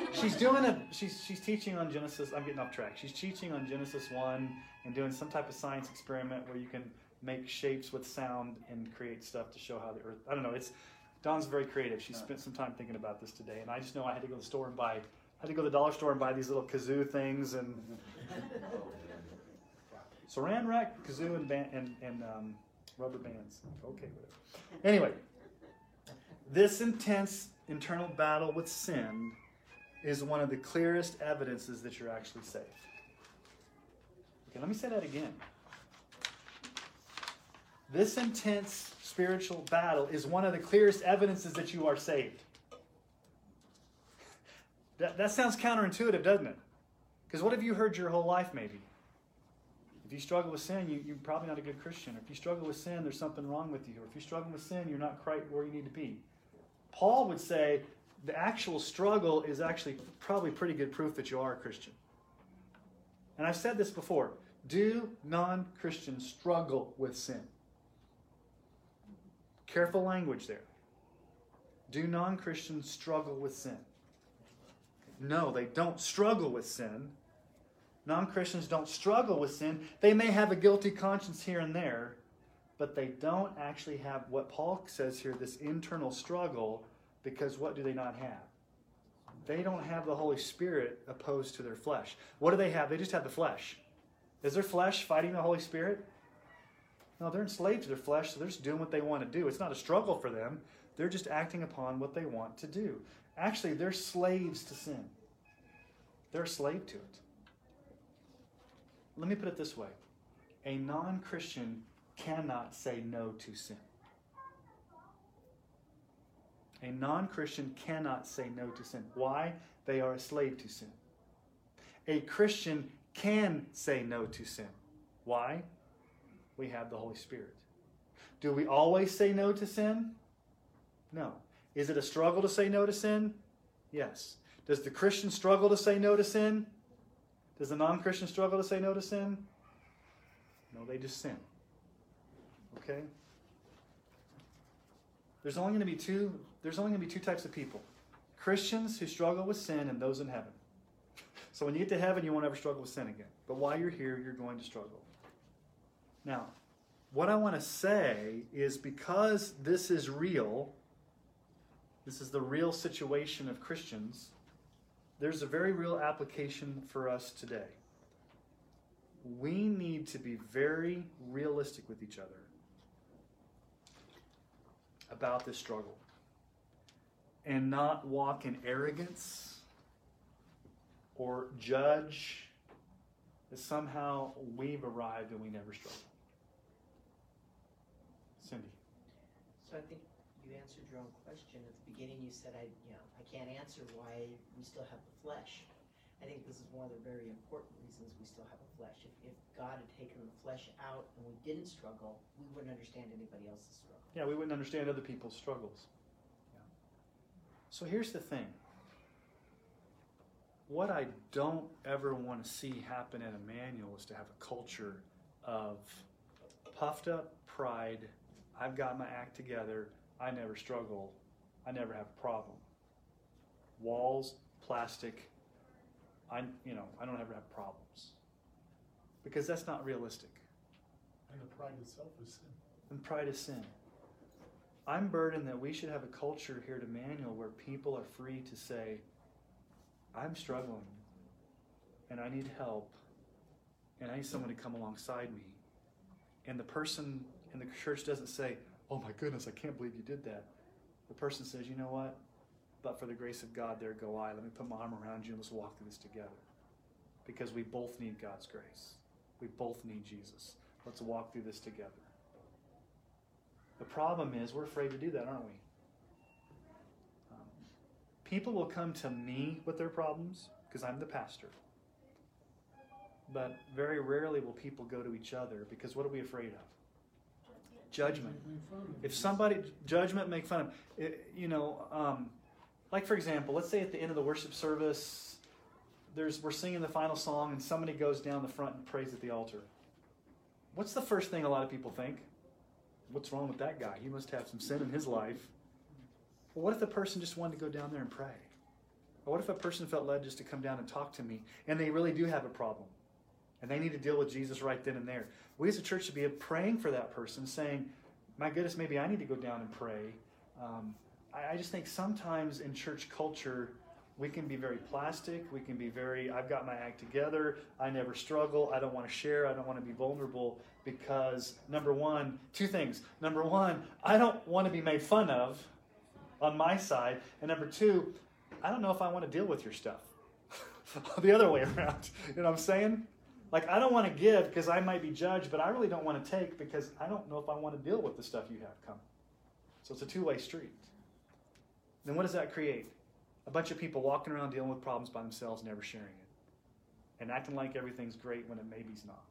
<laughs> She's doing a. She's she's teaching on Genesis. I'm getting off track. She's teaching on Genesis one and doing some type of science experiment where you can make shapes with sound and create stuff to show how the Earth. I don't know. It's Dawn's very creative. She spent some time thinking about this today, and I just know I had to go to the store and buy. I had to go to the dollar store and buy these little kazoo things and <laughs> saran wrap, kazoo, and band, and, and um, rubber bands. Okay it. Anyway, this intense internal battle with sin is one of the clearest evidences that you're actually saved. Okay, let me say that again. This intense spiritual battle is one of the clearest evidences that you are saved. That, that sounds counterintuitive, doesn't it? Because what have you heard your whole life, maybe? If you struggle with sin, you, you're probably not a good Christian. If you struggle with sin, there's something wrong with you. Or if you struggle with sin, you're not quite where you need to be. Paul would say the actual struggle is actually probably pretty good proof that you are a Christian. And I've said this before do non Christians struggle with sin? Careful language there. Do non Christians struggle with sin? No, they don't struggle with sin. Non Christians don't struggle with sin. They may have a guilty conscience here and there, but they don't actually have what Paul says here this internal struggle because what do they not have? They don't have the Holy Spirit opposed to their flesh. What do they have? They just have the flesh. Is their flesh fighting the Holy Spirit? No, they're enslaved to their flesh, so they're just doing what they want to do. It's not a struggle for them. They're just acting upon what they want to do. Actually, they're slaves to sin. They're a slave to it. Let me put it this way a non Christian cannot say no to sin. A non Christian cannot say no to sin. Why? They are a slave to sin. A Christian can say no to sin. Why? We have the Holy Spirit. Do we always say no to sin? No. Is it a struggle to say no to sin? Yes. Does the Christian struggle to say no to sin? Does the non Christian struggle to say no to sin? No, they just sin. Okay? There's only going to be two there's only going to be two types of people. Christians who struggle with sin and those in heaven. <laughs> So when you get to heaven, you won't ever struggle with sin again. But while you're here, you're going to struggle. Now, what I want to say is because this is real, this is the real situation of Christians, there's a very real application for us today. We need to be very realistic with each other about this struggle and not walk in arrogance or judge that somehow we've arrived and we never struggle. Cindy. So I think you answered your own question at the beginning. You said I, you know, I can't answer why we still have flesh. I think this is one of the very important reasons we still have a flesh. If, if God had taken the flesh out and we didn't struggle, we wouldn't understand anybody else's struggle. Yeah, we wouldn't understand other people's struggles. Yeah. So here's the thing. What I don't ever want to see happen in Emmanuel is to have a culture of puffed up pride. I've got my act together. I never struggle. I never have a problem. Walls, plastic. I, you know, I don't ever have problems because that's not realistic. And the pride itself is sin. And pride is sin. I'm burdened that we should have a culture here at Emmanuel where people are free to say, I'm struggling and I need help and I need someone to come alongside me. And the person in the church doesn't say, Oh my goodness, I can't believe you did that. The person says, You know what? But for the grace of God, there go I. Let me put my arm around you and let's walk through this together. Because we both need God's grace. We both need Jesus. Let's walk through this together. The problem is we're afraid to do that, aren't we? Um, people will come to me with their problems because I'm the pastor. But very rarely will people go to each other because what are we afraid of? Judgment. If somebody judgment make fun of, it, you know, um, like for example, let's say at the end of the worship service, there's we're singing the final song and somebody goes down the front and prays at the altar. What's the first thing a lot of people think? What's wrong with that guy? He must have some sin in his life. Well, what if the person just wanted to go down there and pray? Or what if a person felt led just to come down and talk to me and they really do have a problem and they need to deal with Jesus right then and there? We as a church should be praying for that person, saying, My goodness, maybe I need to go down and pray. Um, I, I just think sometimes in church culture, we can be very plastic. We can be very, I've got my act together. I never struggle. I don't want to share. I don't want to be vulnerable because, number one, two things. Number one, I don't want to be made fun of on my side. And number two, I don't know if I want to deal with your stuff. <laughs> the other way around. <laughs> You know what I'm saying? Like, I don't want to give because I might be judged, but I really don't want to take because I don't know if I want to deal with the stuff you have coming. So it's a two way street. Then what does that create? A bunch of people walking around dealing with problems by themselves, never sharing it, and acting like everything's great when it maybe's not.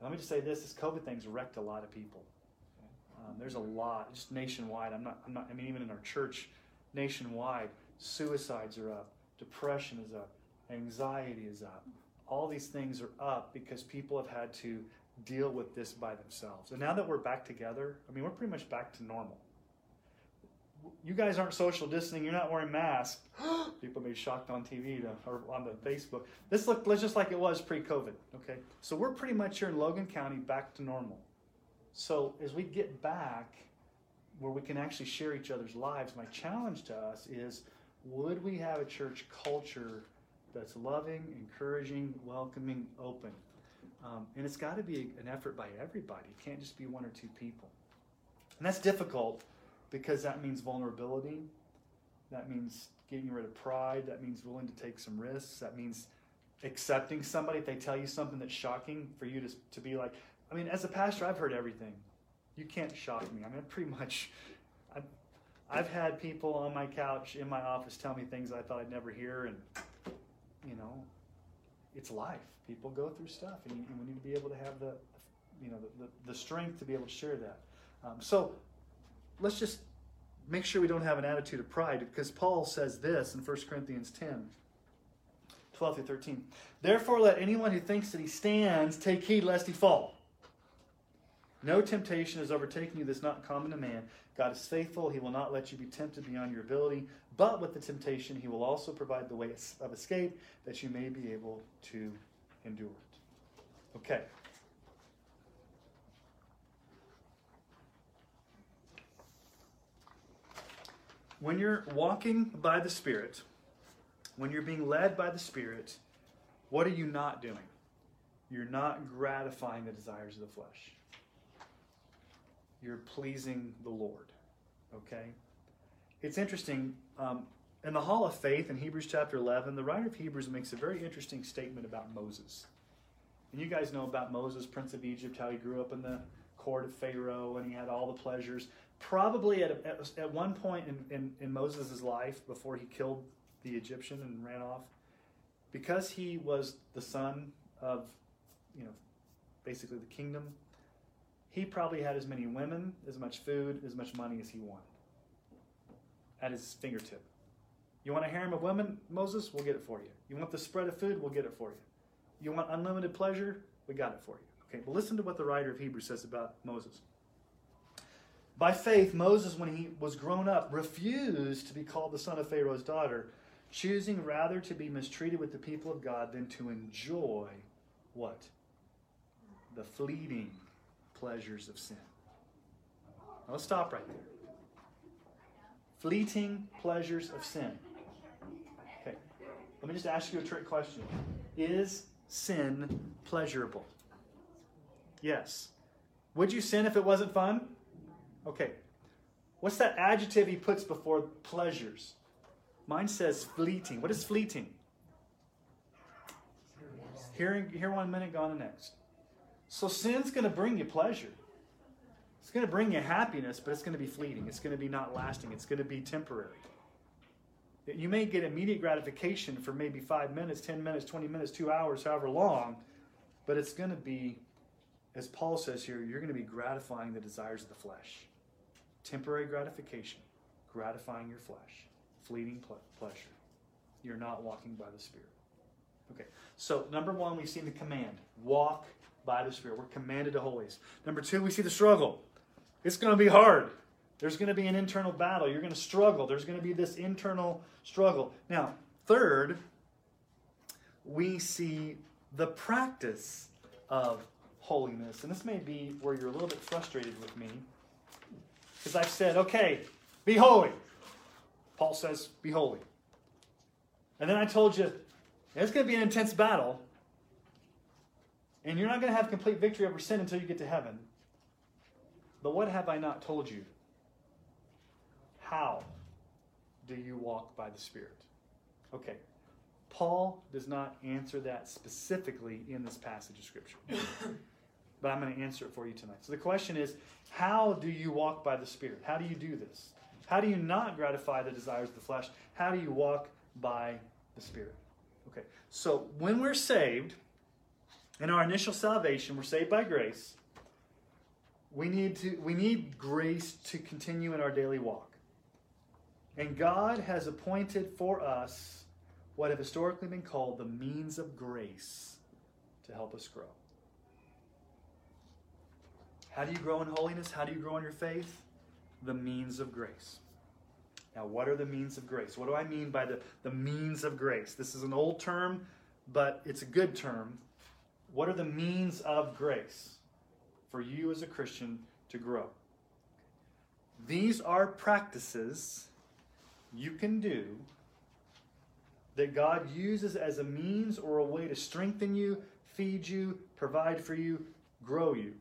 And let me just say this: this COVID thing's wrecked a lot of people. Um, there's a lot, just nationwide. I'm not. I'm not. I mean, even in our church, nationwide, suicides are up, depression is up, anxiety is up. All these things are up because people have had to deal with this by themselves. And now that we're back together, I mean, we're pretty much back to normal you guys aren't social distancing. You're not wearing masks. <gasps> People may be shocked on TV to, or on the Facebook. This looked just like it was pre-COVID. Okay, so we're pretty much here in Logan County back to normal. So as we get back, where we can actually share each other's lives, my challenge to us is: Would we have a church culture that's loving, encouraging, welcoming, open? Um, and it's got to be an effort by everybody. It can't just be one or two people. And that's difficult because that means vulnerability. That means getting rid of pride. That means willing to take some risks. That means accepting somebody if they tell you something that's shocking for you to, to be like, I mean, as a pastor, I've heard everything. You can't shock me. I mean, pretty much, I've, I've had people on my couch in my office tell me things I thought I'd never hear, and, you know, it's life. People go through stuff, and, and we need to be able to have the, you know, the, the, the strength to be able to share that. Um, so let's just make sure we don't have an attitude of pride because Paul says this in 1 Corinthians 10 12 through 13. Therefore, let anyone who thinks that he stands take heed lest he fall. No temptation has overtaken you that's not common to man. God is faithful. He will not let you be tempted beyond your ability. But with the temptation, he will also provide the way of escape that you may be able to endure it. Okay. When you're walking by the Spirit, when you're being led by the Spirit, what are you not doing? You're not gratifying the desires of the flesh. You're pleasing the Lord. Okay? It's interesting. Um, in the Hall of Faith in Hebrews chapter 11, the writer of Hebrews makes a very interesting statement about Moses. And you guys know about Moses, Prince of Egypt, how he grew up in the court of Pharaoh and he had all the pleasures probably at, at, at, one point in, in, in Moses' life before he killed the Egyptian and ran off, because he was the son of, you know, basically the kingdom, he probably had as many women, as much food, as much money as he wanted at his fingertip. You want a harem of women, Moses? We'll get it for you. You want the spread of food? We'll get it for you. You want unlimited pleasure? We got it for you. Okay, well, listen to what the writer of Hebrews says about Moses. By faith, Moses, when he was grown up, refused to be called the son of Pharaoh's daughter, choosing rather to be mistreated with the people of God than to enjoy what? The fleeting pleasures of sin. Now let's stop right there. Fleeting pleasures of sin. Okay, let me just ask you a trick question Is sin pleasurable? Yes. Would you sin if it wasn't fun? Okay. What's that adjective he puts before pleasures? Mine says fleeting. What is fleeting? Here, here one minute, gone the next. So sin's going to bring you pleasure. It's going to bring you happiness, but it's going to be fleeting. It's going to be not lasting. It's going to be temporary. You may get immediate gratification for maybe five minutes, 10 minutes, 20 minutes, two hours, however long, but it's going to be, as Paul says here, you're going to be gratifying the desires of the flesh temporary gratification, gratifying your flesh, fleeting ple- pleasure. You're not walking by the Spirit. Okay. So number one, we see the command: walk by the Spirit. We're commanded to holiness. Number two, we see the struggle. It's going to be hard. There's going to be an internal battle. You're going to struggle. There's going to be this internal struggle. Now, third, we see the practice of holiness. And this may be where you're a little bit frustrated with me. Because I've said, okay, be holy. Paul says, be holy. And then I told you, it's going to be an intense battle. And you're not going to have complete victory over sin until you get to heaven. But what have I not told you? How do you walk by the Spirit? Okay. Paul does not answer that specifically in this passage of Scripture. <coughs> but I'm going to answer it for you tonight. So the question is how do you walk by the Spirit? How do you do this? How do you not gratify the desires of the flesh? How do you walk by the Spirit? Okay. So when we're saved, in our initial salvation, we're saved by grace. We need to we need grace to continue in our daily walk. And God has appointed for us what have historically been called the means of grace to help us grow. How do you grow in holiness? How do you grow in your faith? The means of grace. Now, what are the means of grace? What do I mean by the, the means of grace? This is an old term, but it's a good term. What are the means of grace for you as a Christian to grow? These are practices you can do that God uses as a means or a way to strengthen you, feed you, provide for you, grow you.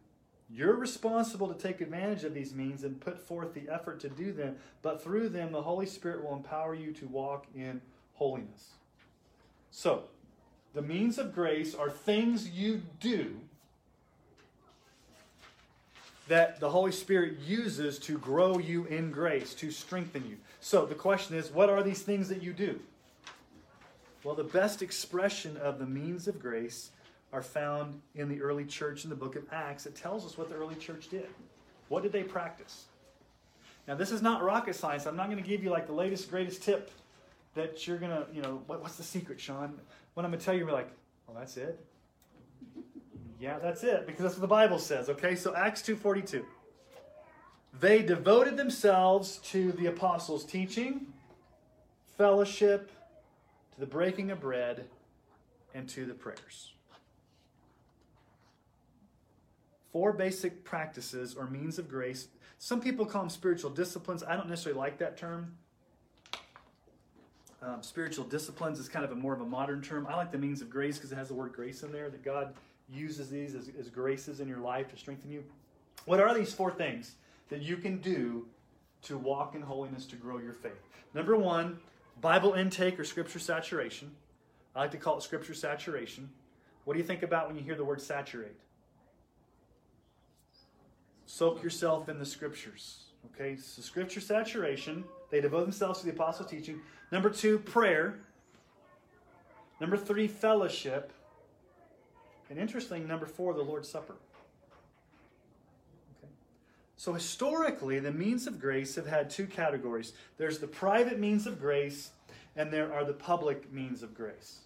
You're responsible to take advantage of these means and put forth the effort to do them, but through them, the Holy Spirit will empower you to walk in holiness. So, the means of grace are things you do that the Holy Spirit uses to grow you in grace, to strengthen you. So the question is, what are these things that you do? Well, the best expression of the means of grace are found in the early church in the book of Acts. It tells us what the early church did. What did they practice? Now, this is not rocket science. I'm not going to give you like the latest, greatest tip that you're going to, you know, what, what's the secret, Sean? What I'm going to tell you, you're like, well, that's it. Yeah, that's it, because that's what the Bible says. Okay, so Acts 2.42. They devoted themselves to the apostles' teaching, fellowship, to the breaking of bread, and to the prayers. Four basic practices or means of grace. Some people call them spiritual disciplines. I don't necessarily like that term. Um, spiritual disciplines is kind of a more of a modern term. I like the means of grace because it has the word grace in there that God uses these as, as graces in your life to strengthen you. What are these four things that you can do to walk in holiness to grow your faith? Number one, Bible intake or scripture saturation. I like to call it scripture saturation. What do you think about when you hear the word saturate? Soak yourself in the scriptures. Okay, so scripture saturation. They devote themselves to the apostle teaching. Number two, prayer. Number three, fellowship. And interesting, number four, the Lord's Supper. Okay. So historically, the means of grace have had two categories. There's the private means of grace, and there are the public means of grace.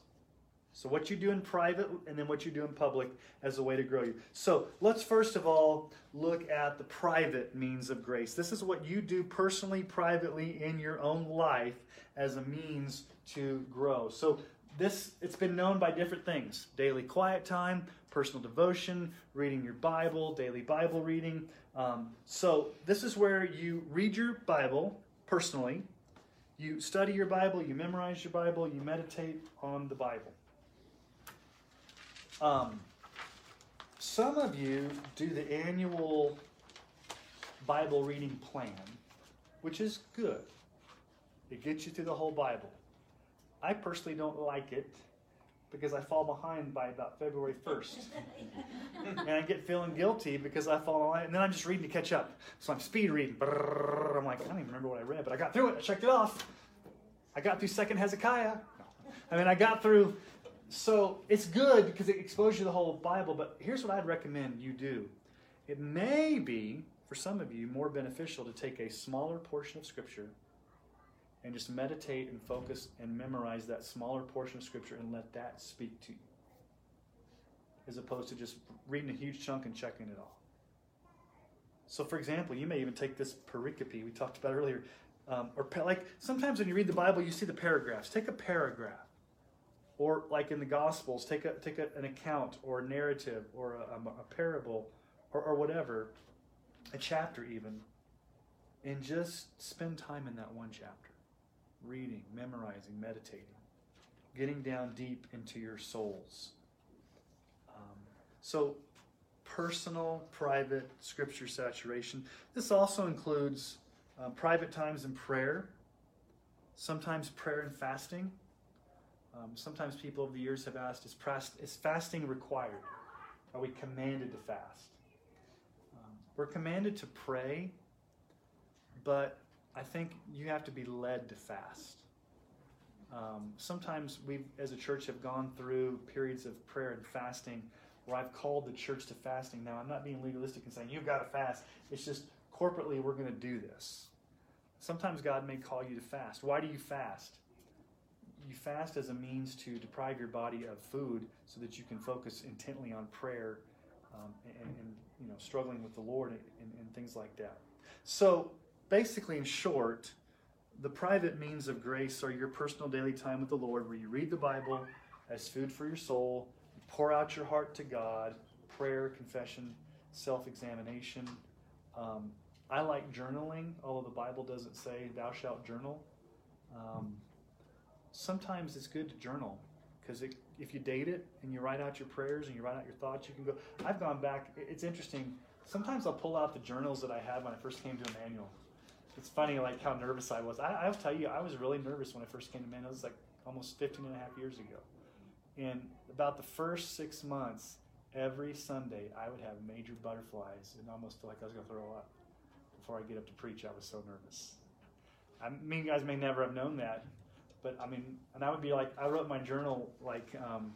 So what you do in private and then what you do in public as a way to grow you. So let's first of all look at the private means of grace. This is what you do personally, privately in your own life as a means to grow. So this it's been known by different things daily quiet time personal devotion reading your bible daily bible reading um, so this is where you read your bible personally you study your bible you memorize your bible you meditate on the bible um, some of you do the annual bible reading plan which is good it gets you through the whole bible I personally don't like it because I fall behind by about February 1st. <laughs> and I get feeling guilty because I fall behind. And then I'm just reading to catch up. So I'm speed reading. I'm like, I don't even remember what I read, but I got through it. I checked it off. I got through Second Hezekiah. I mean, I got through. So it's good because it exposes you the whole Bible, but here's what I'd recommend you do. It may be, for some of you, more beneficial to take a smaller portion of Scripture and just meditate and focus and memorize that smaller portion of Scripture and let that speak to you. As opposed to just reading a huge chunk and checking it all. So, for example, you may even take this pericope we talked about earlier, um, or like sometimes when you read the Bible, you see the paragraphs. Take a paragraph, or like in the Gospels, take a take a, an account or a narrative or a, a parable or, or whatever, a chapter even, and just spend time in that one chapter, reading, memorizing, meditating, getting down deep into your souls. Um, so personal, private scripture saturation. This also includes um, private times in prayer, sometimes prayer and fasting. Um, sometimes people over the years have asked, is, is fasting required? Are we commanded to fast? Um, we're commanded to pray, but I think you have to be led to fast. Um, sometimes we, as a church, have gone through periods of prayer and fasting where I've called the church to fasting. Now, I'm not being legalistic and saying you've got to fast. It's just corporately we're going to do this. Sometimes God may call you to fast. Why do you fast? You fast as a means to deprive your body of food so that you can focus intently on prayer um, and, and, you know struggling with the Lord and, and things like that. So basically, in short, the private means of grace are your personal daily time with the Lord, where you read the Bible as food for your soul, pour out your heart to God, prayer, confession, self examination. Um, I like journaling, although the Bible doesn't say thou shalt journal. Um, sometimes it's good to journal because if you date it and you write out your prayers and you write out your thoughts, you can go. I've gone back, it's interesting. Sometimes I'll pull out the journals that I had when I first came to Emmanuel. It's funny, like how nervous I was. I, I'll tell you, I was really nervous when I first came to Emmanuel. It was like almost 15 and a half years ago. And about the first six months, every Sunday, I would have major butterflies and almost feel like I was going to throw up before I get up to preach. I was so nervous. I mean, you guys may never have known that, but I mean, and I would be like, I wrote my journal like um,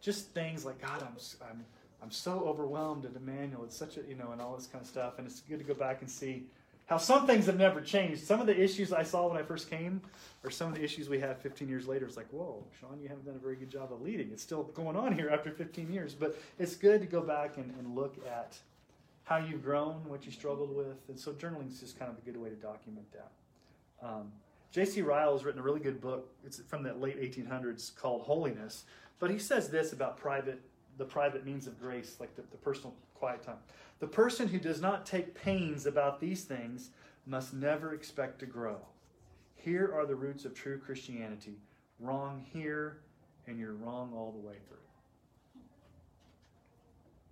just things like, God, I'm, I'm, I'm so overwhelmed at Emmanuel. It's such a, you know, and all this kind of stuff. And it's good to go back and see how some things have never changed. Some of the issues I saw when I first came or some of the issues we have 15 years later. It's like, whoa, Sean, you haven't done a very good job of leading. It's still going on here after 15 years. But it's good to go back and, and look at how you've grown, what you struggled with. And so journaling is just kind of a good way to document that. Um, J.C. Ryle has written a really good book. It's from the late 1800s called Holiness. But he says this about private, the private means of grace, like the, the personal quiet time. The person who does not take pains about these things must never expect to grow. Here are the roots of true Christianity. Wrong here, and you're wrong all the way through.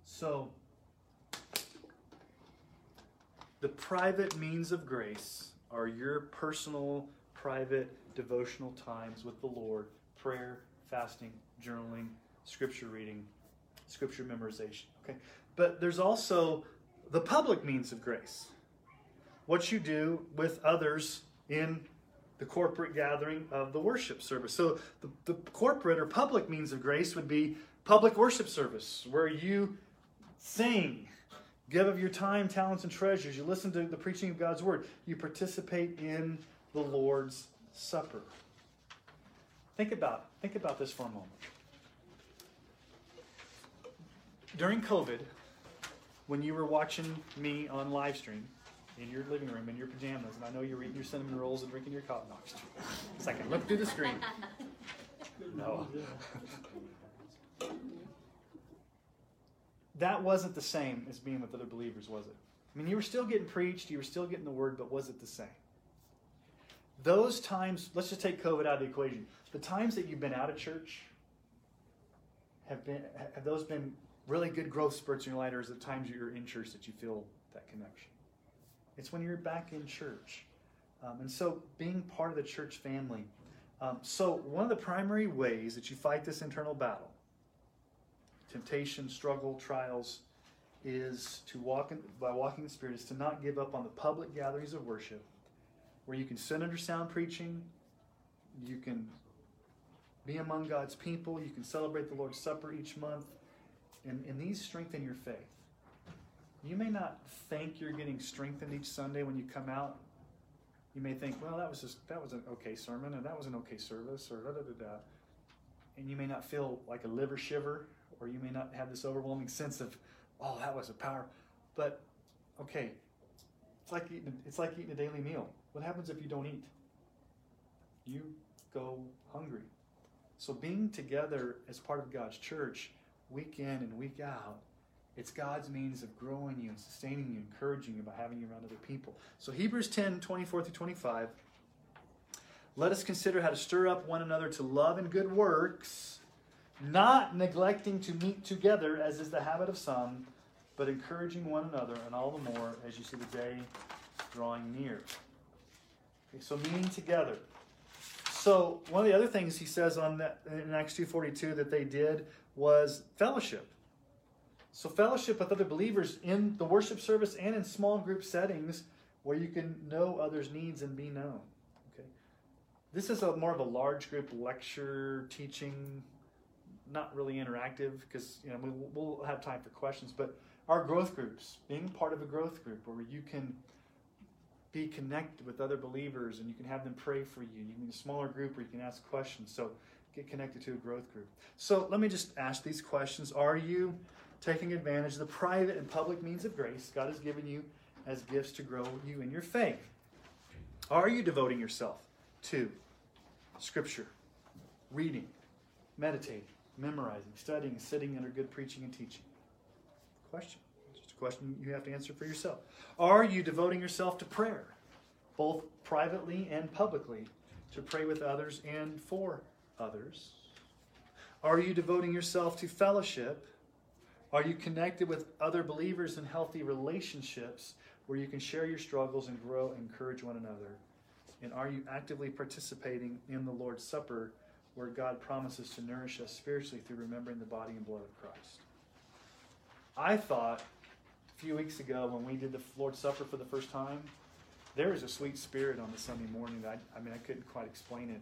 So, the private means of grace are your personal, private, devotional times with the Lord prayer, fasting, journaling, scripture reading, scripture memorization. Okay? But there's also the public means of grace. What you do with others in the corporate gathering of the worship service. So the, the corporate or public means of grace would be public worship service, where you sing, give of your time, talents, and treasures. You listen to the preaching of God's word. You participate in the Lord's Supper. Think about, think about this for a moment. During COVID, when you were watching me on live stream in your living room in your pajamas, and I know you're eating your cinnamon rolls and drinking your coffee. No, it's like I look through the screen. <laughs> No. that wasn't the same as being with other believers, was it? I mean, you were still getting preached, you were still getting the word, but was it the same? Those times, let's just take COVID out of the equation. The times that you've been out of church, have been have those been really good growth spurts in your life, or is it times you're in church that you feel that connection? It's when you're back in church. Um, and so being part of the church family. Um, so, one of the primary ways that you fight this internal battle, temptation, struggle, trials, is to walk in, by walking in the Spirit, is to not give up on the public gatherings of worship where you can sit under sound preaching, you can be among God's people, you can celebrate the Lord's Supper each month, and, and these strengthen your faith. You may not think you're getting strengthened each Sunday when you come out. You may think, well, that was just that was an okay sermon, and that was an okay service, or da da da da. And you may not feel like a liver shiver, or you may not have this overwhelming sense of, oh, that was a power. But okay, it's like eating, it's like eating a daily meal. What happens if you don't eat? You go hungry. So being together as part of God's church, week in and week out, it's God's means of growing you and sustaining you, encouraging you by having you around other people. So Hebrews 10, 24 through 25. Let us consider how to stir up one another to love and good works, not neglecting to meet together, as is the habit of some, but encouraging one another, and all the more as you see the day drawing near. Okay, so meeting together. So one of the other things he says on that in Acts 2:42 that they did was fellowship. So fellowship with other believers in the worship service and in small group settings where you can know others' needs and be known. Okay. This is a more of a large group lecture teaching, not really interactive because you know we, we'll have time for questions, but our growth groups, being part of a growth group where you can be connected with other believers and you can have them pray for you. You can be a smaller group where you can ask questions. So get connected to a growth group. So let me just ask these questions. Are you taking advantage of the private and public means of grace God has given you as gifts to grow you in your faith? Are you devoting yourself to Scripture, reading, meditating, memorizing, studying, sitting under good preaching and teaching? Question. A question you have to answer for yourself. Are you devoting yourself to prayer, both privately and publicly, to pray with others and for others? Are you devoting yourself to fellowship? Are you connected with other believers in healthy relationships where you can share your struggles and grow and encourage one another? And are you actively participating in the Lord's Supper where God promises to nourish us spiritually through remembering the body and blood of Christ? I thought few weeks ago when we did the Lord's Supper for the first time, there was a sweet spirit on the Sunday morning I, I mean, I couldn't quite explain it.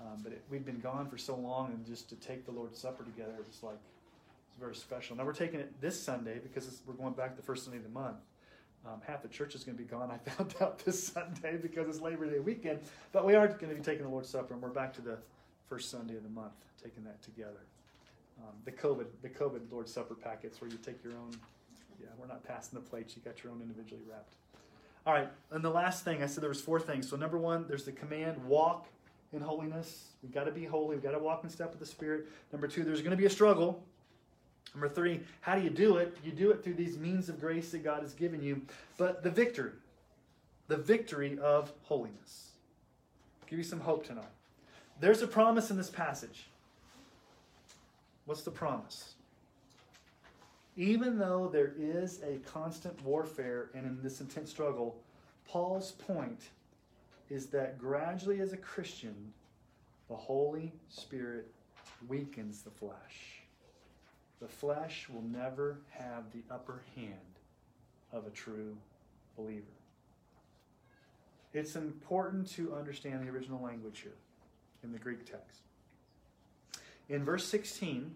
Um, but it, we'd been gone for so long, and just to take the Lord's Supper together, it was like, it's very special. Now we're taking it this Sunday because we're going back the first Sunday of the month. Um, half the church is going to be gone. <laughs> I found out this Sunday because it's Labor Day weekend. But we are going to be taking the Lord's Supper, and we're back to the first Sunday of the month, taking that together. Um, the COVID, the COVID Lord's Supper packets where you take your own. Yeah, we're not passing the plates. You got your own individually wrapped. All right, and the last thing I said there was four things. So number one, there's the command: walk in holiness. We've got to be holy. We've got to walk in step with the Spirit. Number two, there's going to be a struggle. Number three, how do you do it? You do it through these means of grace that God has given you. But the victory, the victory of holiness. I'll give you some hope tonight. There's a promise in this passage. What's the promise? Even though there is a constant warfare and in this intense struggle, Paul's point is that gradually as a Christian, the Holy Spirit weakens the flesh. The flesh will never have the upper hand of a true believer. It's important to understand the original language here in the Greek text. In verse 16,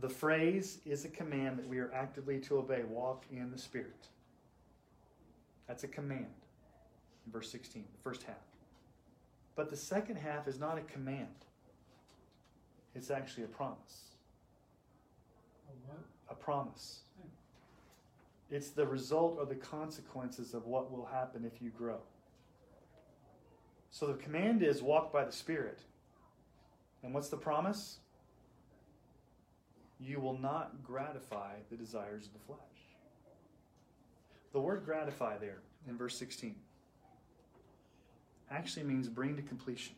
the phrase is a command that we are actively to obey walk in the Spirit. That's a command in verse 16, the first half. But the second half is not a command, it's actually a promise. A what? A promise. Hmm. It's the result or the consequences of what will happen if you grow. So the command is walk by the Spirit. And what's the promise? You will not gratify the desires of the flesh. The word gratify there in verse 16 actually means bring to completion,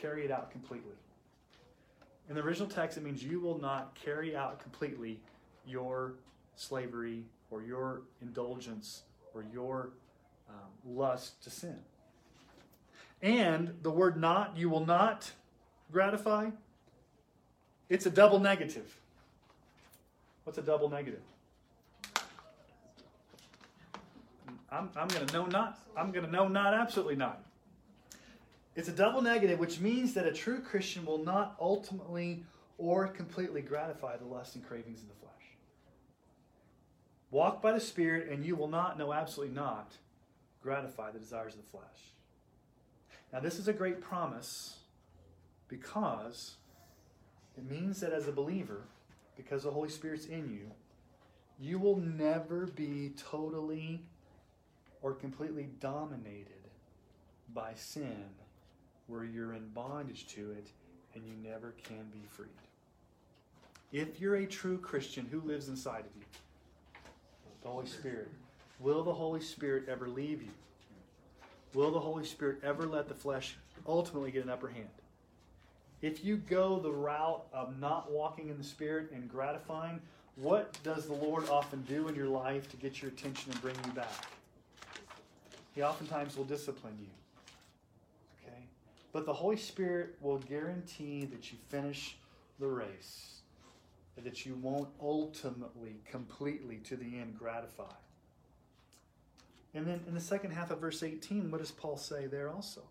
carry it out completely. In the original text, it means you will not carry out completely your slavery or your indulgence or your um, lust to sin. And the word not, you will not gratify, it's a double negative. What's a double negative? I'm, I'm going to know not. I'm going to know not, absolutely not. It's a double negative, which means that a true Christian will not ultimately or completely gratify the lusts and cravings of the flesh. Walk by the Spirit, and you will not, no, absolutely not, gratify the desires of the flesh. Now, this is a great promise because it means that as a believer, because the Holy Spirit's in you, you will never be totally or completely dominated by sin where you're in bondage to it and you never can be freed. If you're a true Christian who lives inside of you, the Holy Spirit, will the Holy Spirit ever leave you? Will the Holy Spirit ever let the flesh ultimately get an upper hand? If you go the route of not walking in the Spirit and gratifying, what does the Lord often do in your life to get your attention and bring you back? He oftentimes will discipline you. Okay? But the Holy Spirit will guarantee that you finish the race, that you won't ultimately, completely, to the end, gratify. And then in the second half of verse 18, what does Paul say there also?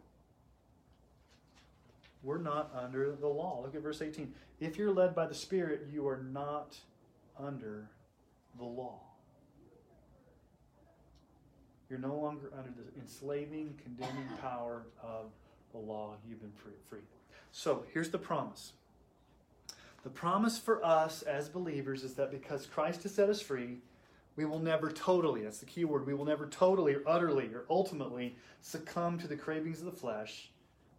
We're not under the law. Look at verse 18. If you're led by the Spirit, you are not under the law. You're no longer under the enslaving, condemning power of the law. You've been freed. So here's the promise. The promise for us as believers is that because Christ has set us free, we will never totally, that's the key word, we will never totally or utterly or ultimately succumb to the cravings of the flesh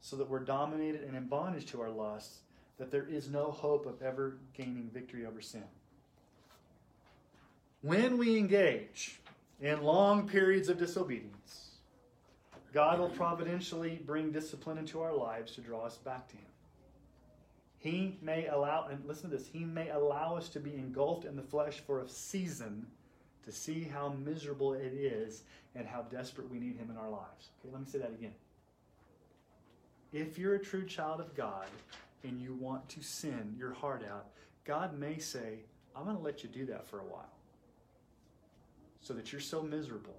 so that we're dominated and in bondage to our lusts, that there is no hope of ever gaining victory over sin. When we engage in long periods of disobedience, God will providentially bring discipline into our lives to draw us back to Him. He may allow, and listen to this, He may allow us to be engulfed in the flesh for a season to see how miserable it is and how desperate we need Him in our lives. Okay, let me say that again. If you're a true child of God and you want to sin your heart out, God may say, I'm going to let you do that for a while. So that you're so miserable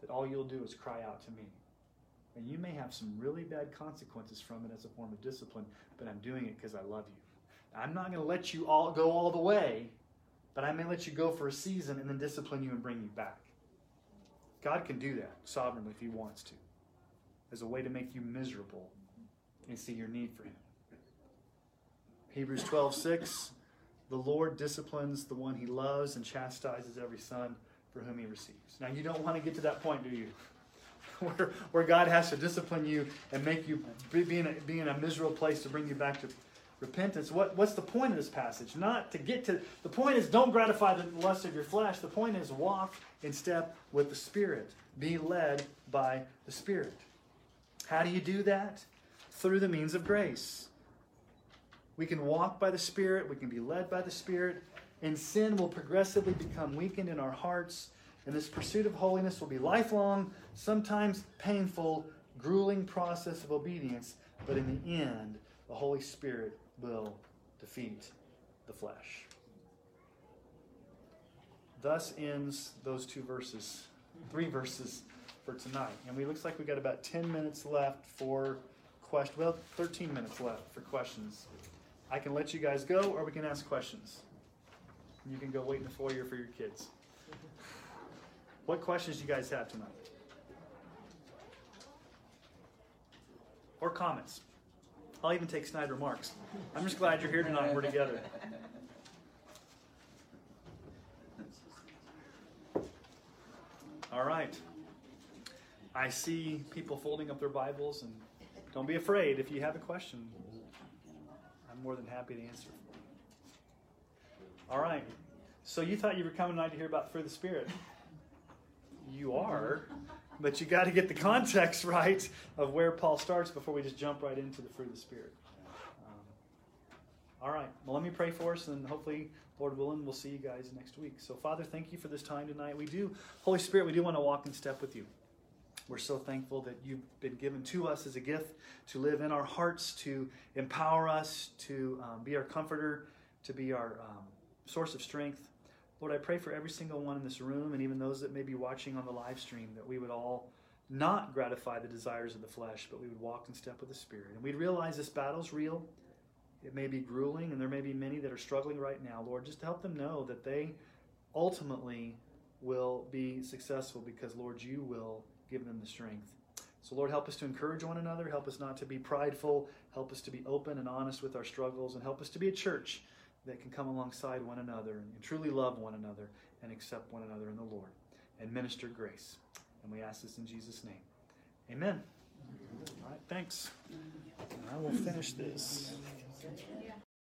that all you'll do is cry out to me. And you may have some really bad consequences from it as a form of discipline, but I'm doing it because I love you. I'm not going to let you all go all the way, but I may let you go for a season and then discipline you and bring you back. God can do that sovereignly if He wants to, as a way to make you miserable and see your need for Him. Hebrews 12 6 The Lord disciplines the one He loves and chastises every son for whom He receives. Now, you don't want to get to that point, do you? <laughs> where, where God has to discipline you and make you be in, a, be in a miserable place to bring you back to repentance. What, what's the point of this passage? Not to get to, the point is don't gratify the lust of your flesh. The point is walk in step with the Spirit. Be led by the Spirit. How do you do that? Through the means of grace. We can walk by the Spirit, we can be led by the Spirit, and sin will progressively become weakened in our hearts. And this pursuit of holiness will be lifelong, sometimes painful, grueling process of obedience, but in the end, the Holy Spirit will defeat the flesh. Thus ends those two verses, three verses for tonight. And we looks like we got about 10 minutes left for questions. Well, 13 minutes left for questions. I can let you guys go or we can ask questions. You can go wait in the foyer for your kids. What questions do you guys have tonight? Or comments? I'll even take snide remarks. I'm just glad you're here tonight and we're together. <laughs> All right. I see people folding up their Bibles, and don't be afraid if you have a question. I'm more than happy to answer. All right. So you thought you were coming tonight to hear about fruit of the Spirit. You are, but you got to get the context <laughs> right of where Paul starts before we just jump right into the fruit of the Spirit. Um, all right. Well, let me pray for us, and hopefully, Lord willing, we'll see you guys next week. So, Father, thank you for this time tonight. We do, Holy Spirit, we do want to walk in step with you. We're so thankful that you've been given to us as a gift to live in our hearts, to empower us, to um, be our comforter, to be our um, source of strength. Lord, I pray for every single one in this room and even those that may be watching on the live stream that we would all not gratify the desires of the flesh, but we would walk in step with the Spirit. And we'd realize this battle's real. It may be grueling, and there may be many that are struggling right now. Lord, just help them know that they ultimately will be successful because, Lord, you will give them the strength. So, Lord, help us to encourage one another. Help us not to be prideful. Help us to be open and honest with our struggles. And help us to be a church that can come alongside one another and truly love one another and accept one another in the Lord and minister grace. And we ask this in Jesus' name. Amen. All right, thanks. I will finish this.